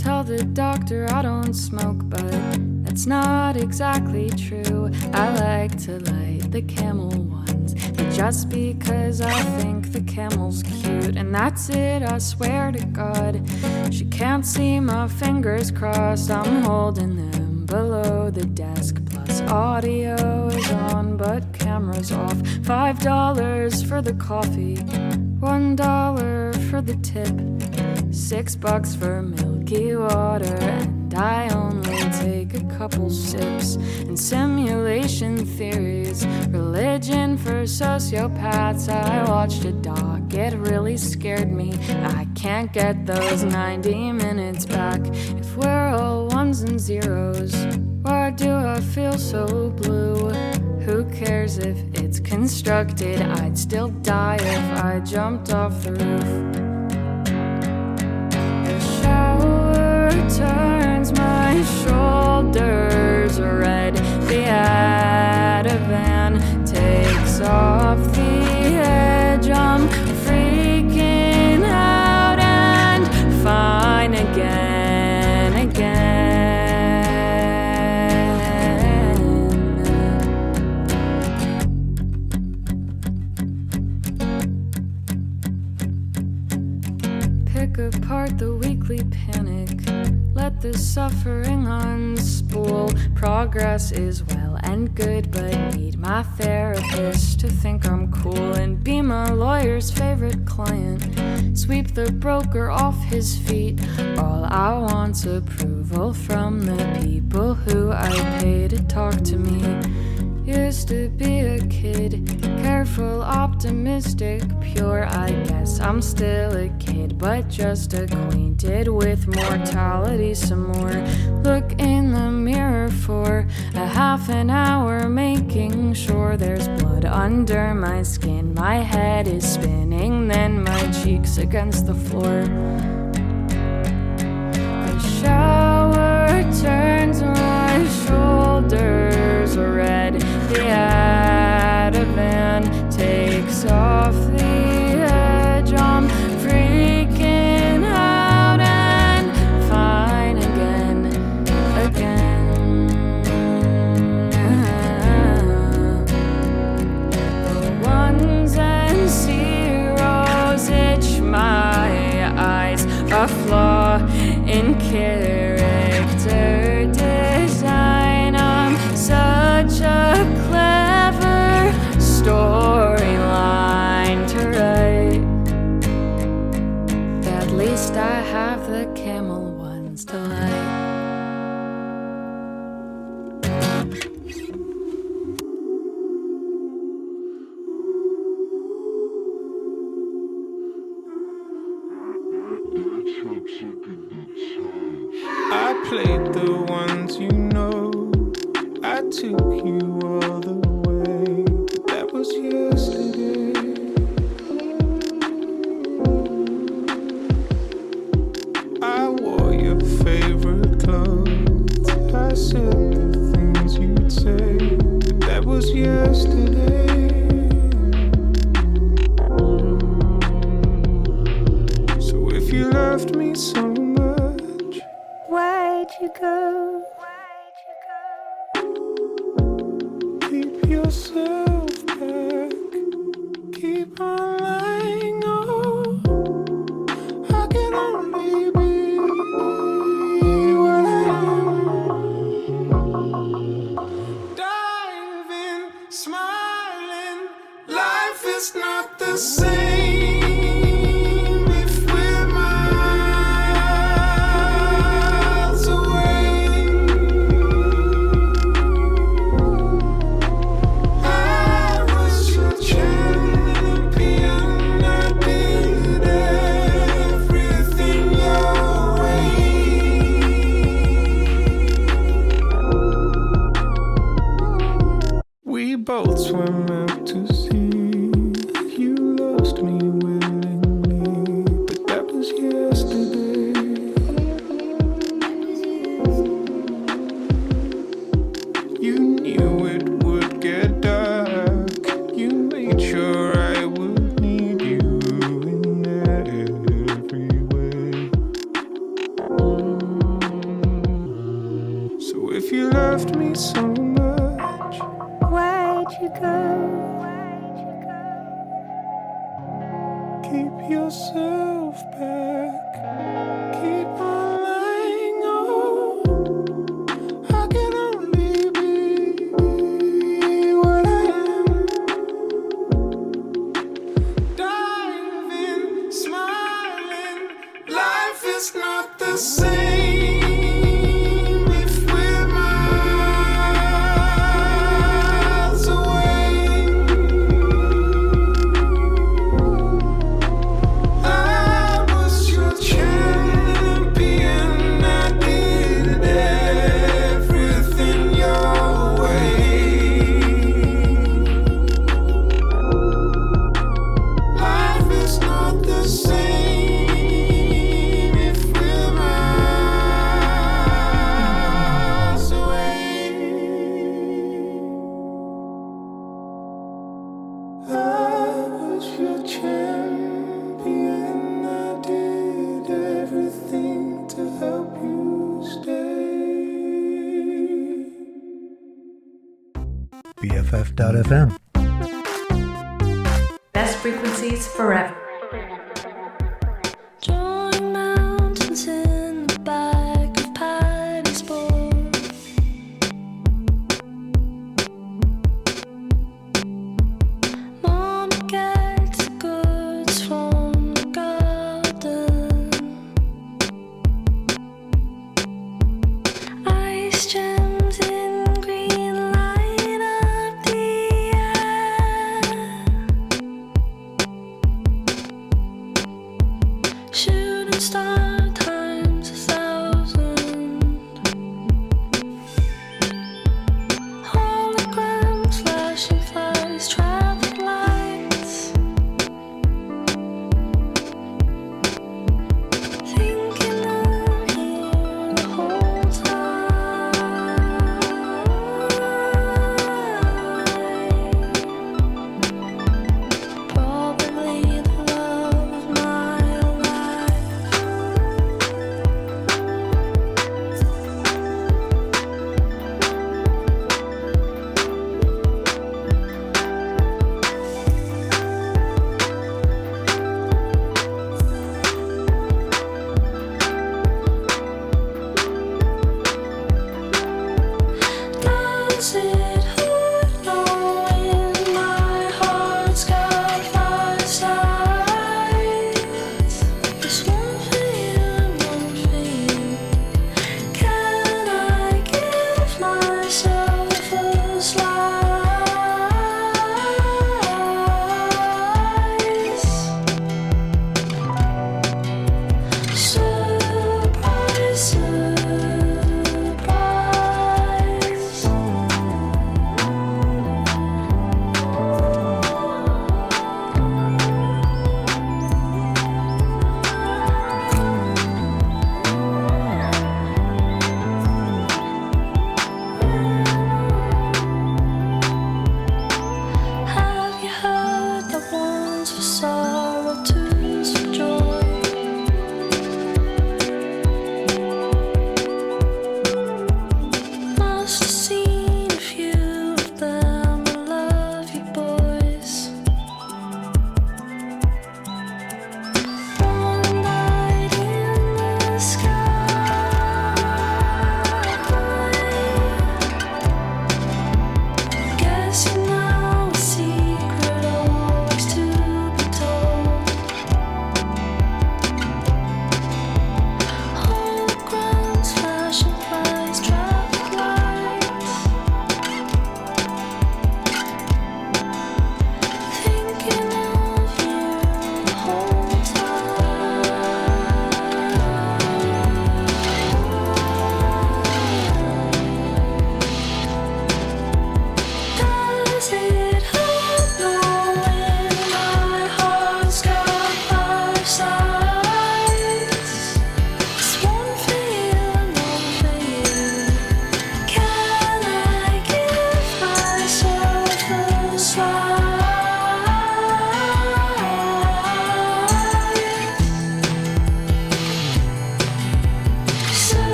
Tell the doctor I don't smoke, but that's not exactly true. I like to light the camel ones, just because I think the camel's cute, and that's it, I swear to God. She can't see my fingers crossed, I'm holding them below the desk. Plus, audio is on, but camera's off. Five dollars for the coffee, one dollar for the tip. Six bucks for milky water, and I only take a couple sips. And simulation theories, religion for sociopaths. I watched a doc, it really scared me. I can't get those 90 minutes back if we're all ones and zeros. Why do I feel so blue? Who cares if it's constructed? I'd still die if I jumped off the roof. Shoulders red. The Ativan takes off the edge. I'm freaking out and fine again, again. Pick apart the weekly panic. The suffering unspool. Progress is well and good, but need my therapist to think I'm cool and be my lawyer's favorite client. Sweep the broker off his feet. All I want's approval from the people who I pay to talk to me. Used to be a kid, careful, optimistic, pure. I guess I'm still a kid, but just acquainted with mortality some more. Look in the mirror for a half an hour, making sure there's blood under my skin. My head is spinning, then my cheeks against the floor. The shower turns my shoulders red. The Ativan takes off the edge. I'm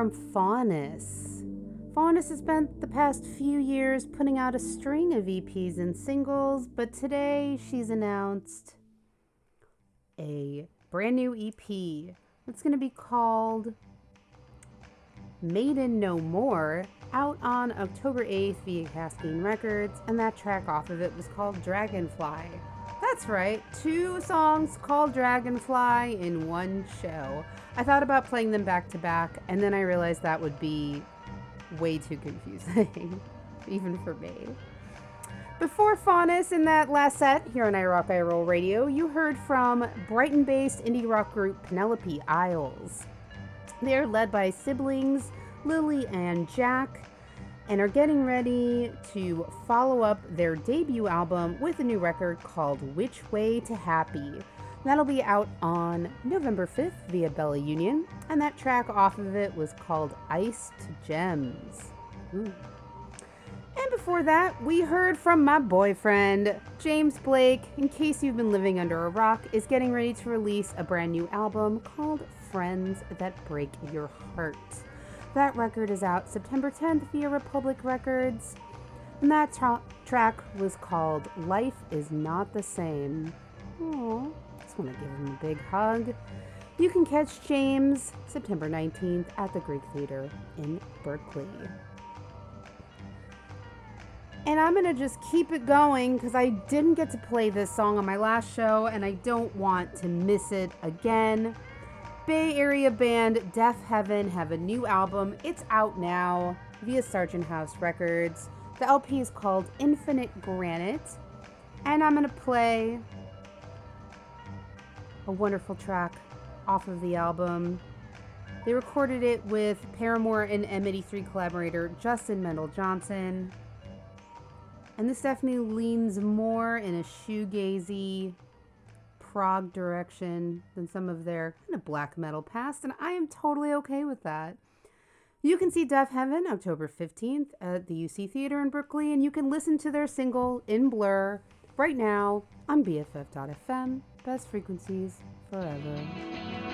from Fauness. Fauness has spent the past few years putting out a string of EPs and singles, but today she's announced a brand new EP that's going to be called Maiden No More, out on October 8th via Cascade Records, and that track off of it was called Dragonfly. That's right, two songs called Dragonfly in one show. I thought about playing them back to back, and then I realized that would be way too confusing, even for me. Before Fauness in that last set here on I Rock I Roll Radio, you heard from Brighton based indie rock group Penelope Isles. They are led by siblings Lily and Jack and are getting ready to follow up their debut album with a new record called Which Way to Happy. That'll be out on November 5th via Bella Union, and that track off of it was called Iced Gems. Ooh. And before that, we heard from my boyfriend, James Blake. In case you've been living under a rock, is getting ready to release a brand new album called Friends That Break Your Heart. That record is out September 10th via Republic Records. And that tra- track was called Life Is Not the Same. Aw, just want to give him a big hug. You can catch James September 19th at the Greek Theater in Berkeley. And I'm going to just keep it going because I didn't get to play this song on my last show and I don't want to miss it again. Bay Area band Deafheaven have a new album. It's out now via Sargent House Records. The LP is called Infinite Granite. And I'm going to play a wonderful track off of the album. They recorded it with Paramore and M83 collaborator Justin Meldal-Johnsen. And this definitely leans more in a shoegazy prog direction than some of their kind of black metal past, and I am totally okay with that. You can see Deafheaven October 15th at the UC Theater in Berkeley, and you can listen to their single In Blur right now on BFF.fm. Best frequencies forever.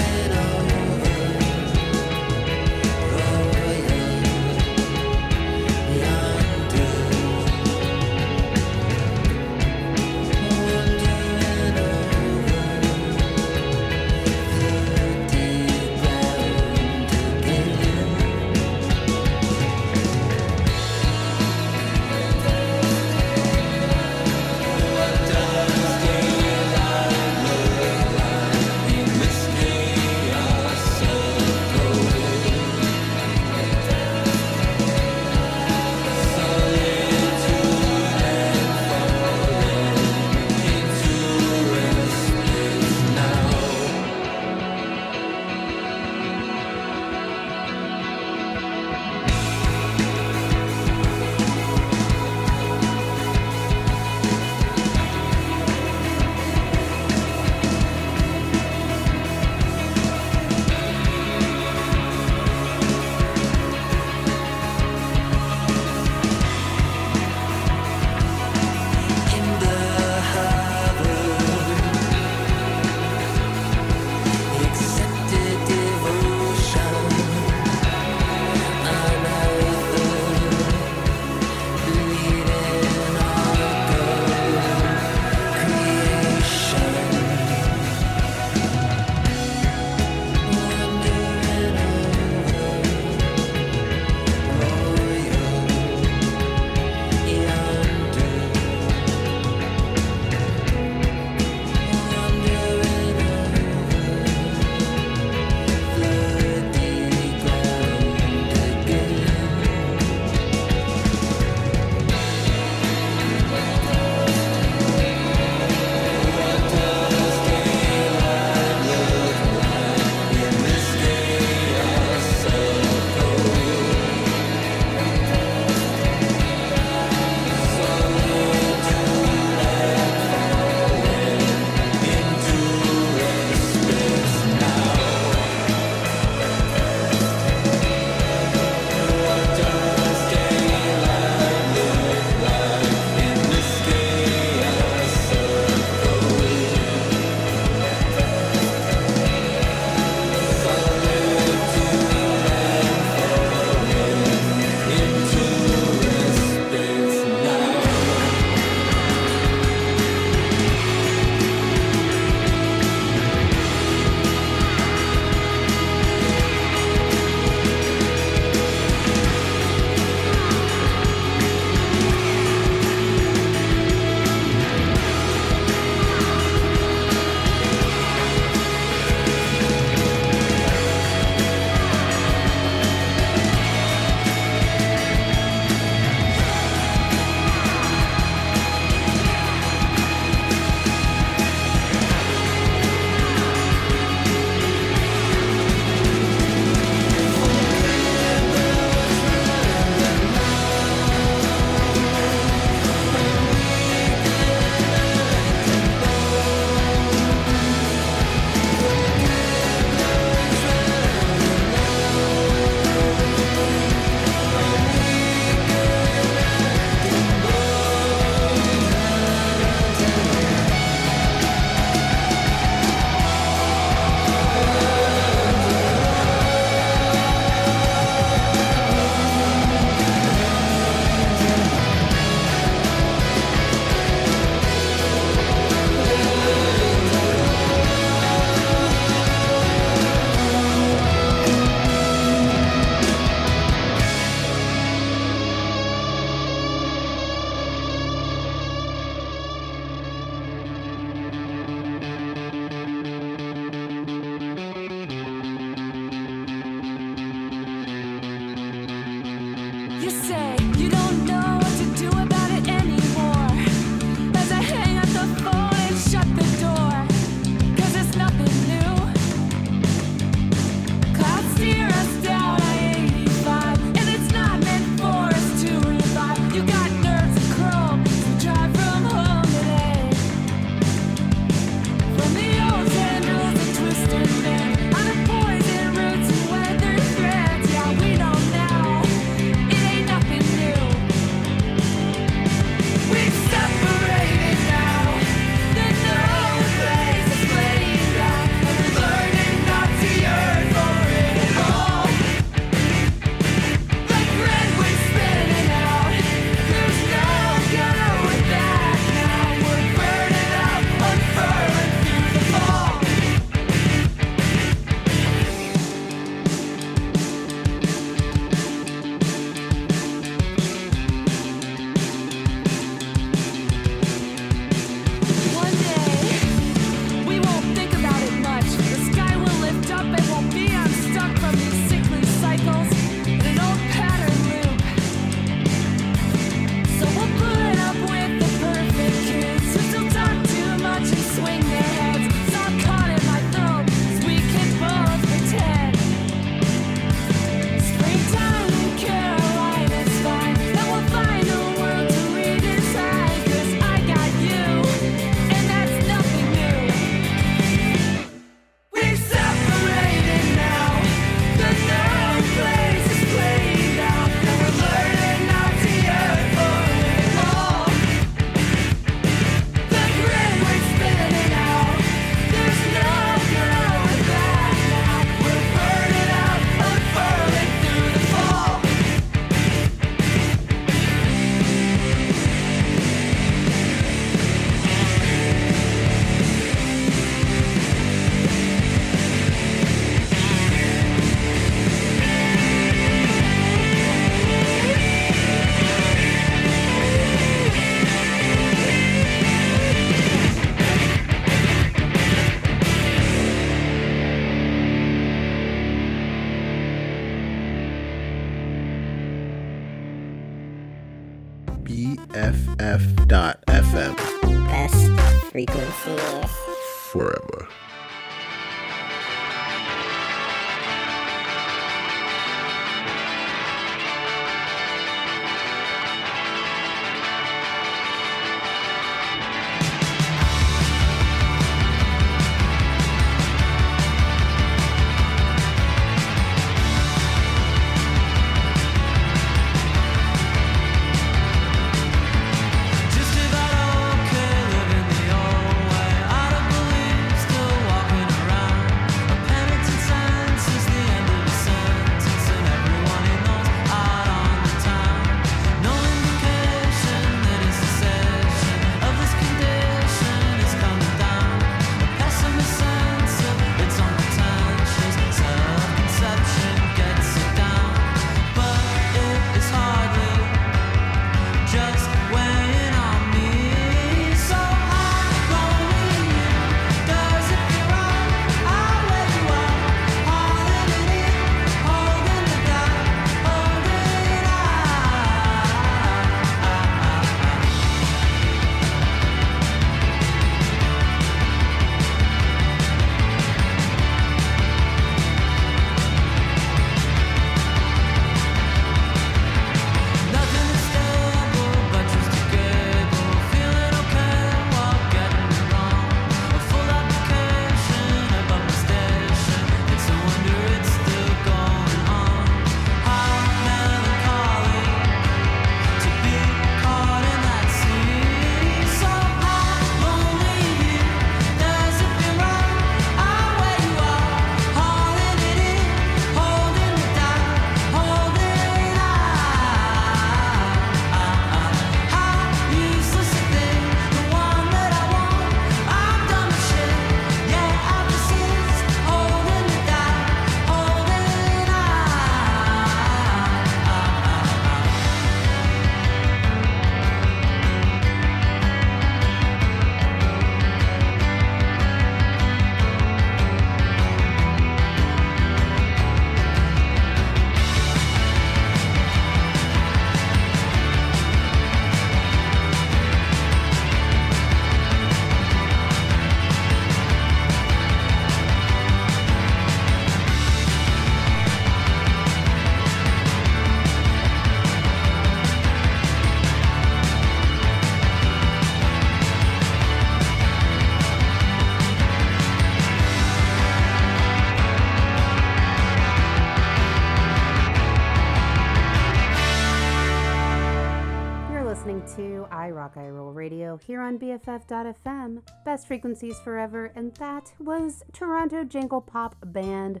BFF.FM, best frequencies forever, and that was Toronto jangle pop band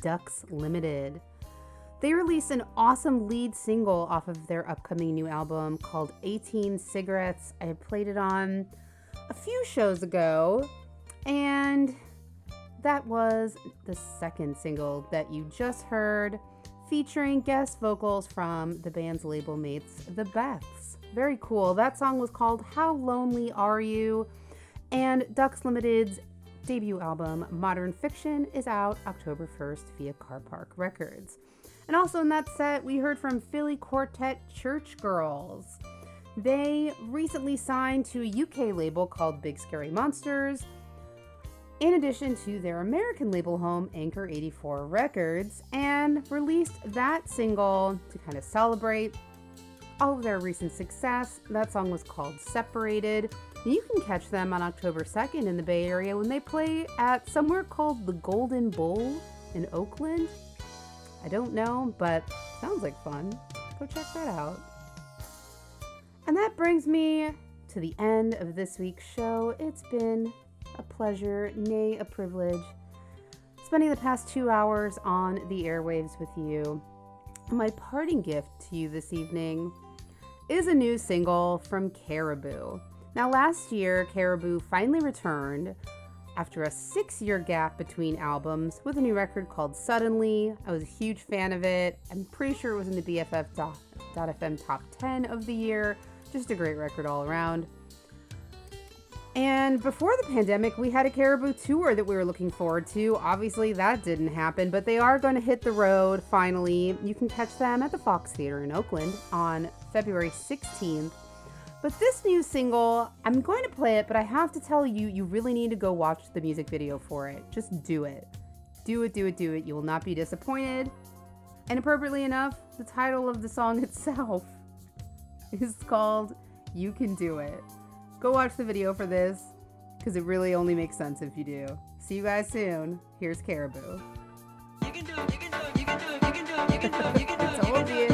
Ducks Limited. They released an awesome lead single off of their upcoming new album called 18 Cigarettes. I played it on a few shows ago, and that was the second single that you just heard, featuring guest vocals from the band's label mates, The Beths. Very cool. That song was called How Lonely Are You? And Ducks Limited's debut album, Modern Fiction, is out October 1st via Car Park Records. And also in that set, we heard from Philly quartet Church Girls. They recently signed to a UK label called Big Scary Monsters, in addition to their American label home, Anchor 84 Records, and released that single to kind of celebrate all of their recent success. That song was called Separated. You can catch them on October 2nd in the Bay Area when they play at somewhere called the Golden Bull in Oakland. I don't know, but sounds like fun. Go check that out. And that brings me to the end of this week's show. It's been a pleasure, nay, a privilege, spending the past two hours on the airwaves with you. My parting gift to you this evening is a new single from Caribou. Now, last year, Caribou finally returned after a six year gap between albums with a new record called Suddenly. I was a huge fan of it. I'm pretty sure it was in the BFF.FM top 10 of the year. Just a great record all around. And before the pandemic, we had a Caribou tour that we were looking forward to. Obviously, that didn't happen, but they are going to hit the road finally. You can catch them at the Fox Theater in Oakland on February 16th. But this new single, I'm going to play it, but I have to tell you, you really need to go watch the music video for it. Just do it. Do it, do it, do it. You will not be disappointed. And appropriately enough, the title of the song itself is called You Can Do It. Go watch the video for this because it really only makes sense if you do. See you guys soon. Here's Caribou. Told you.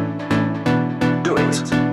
night.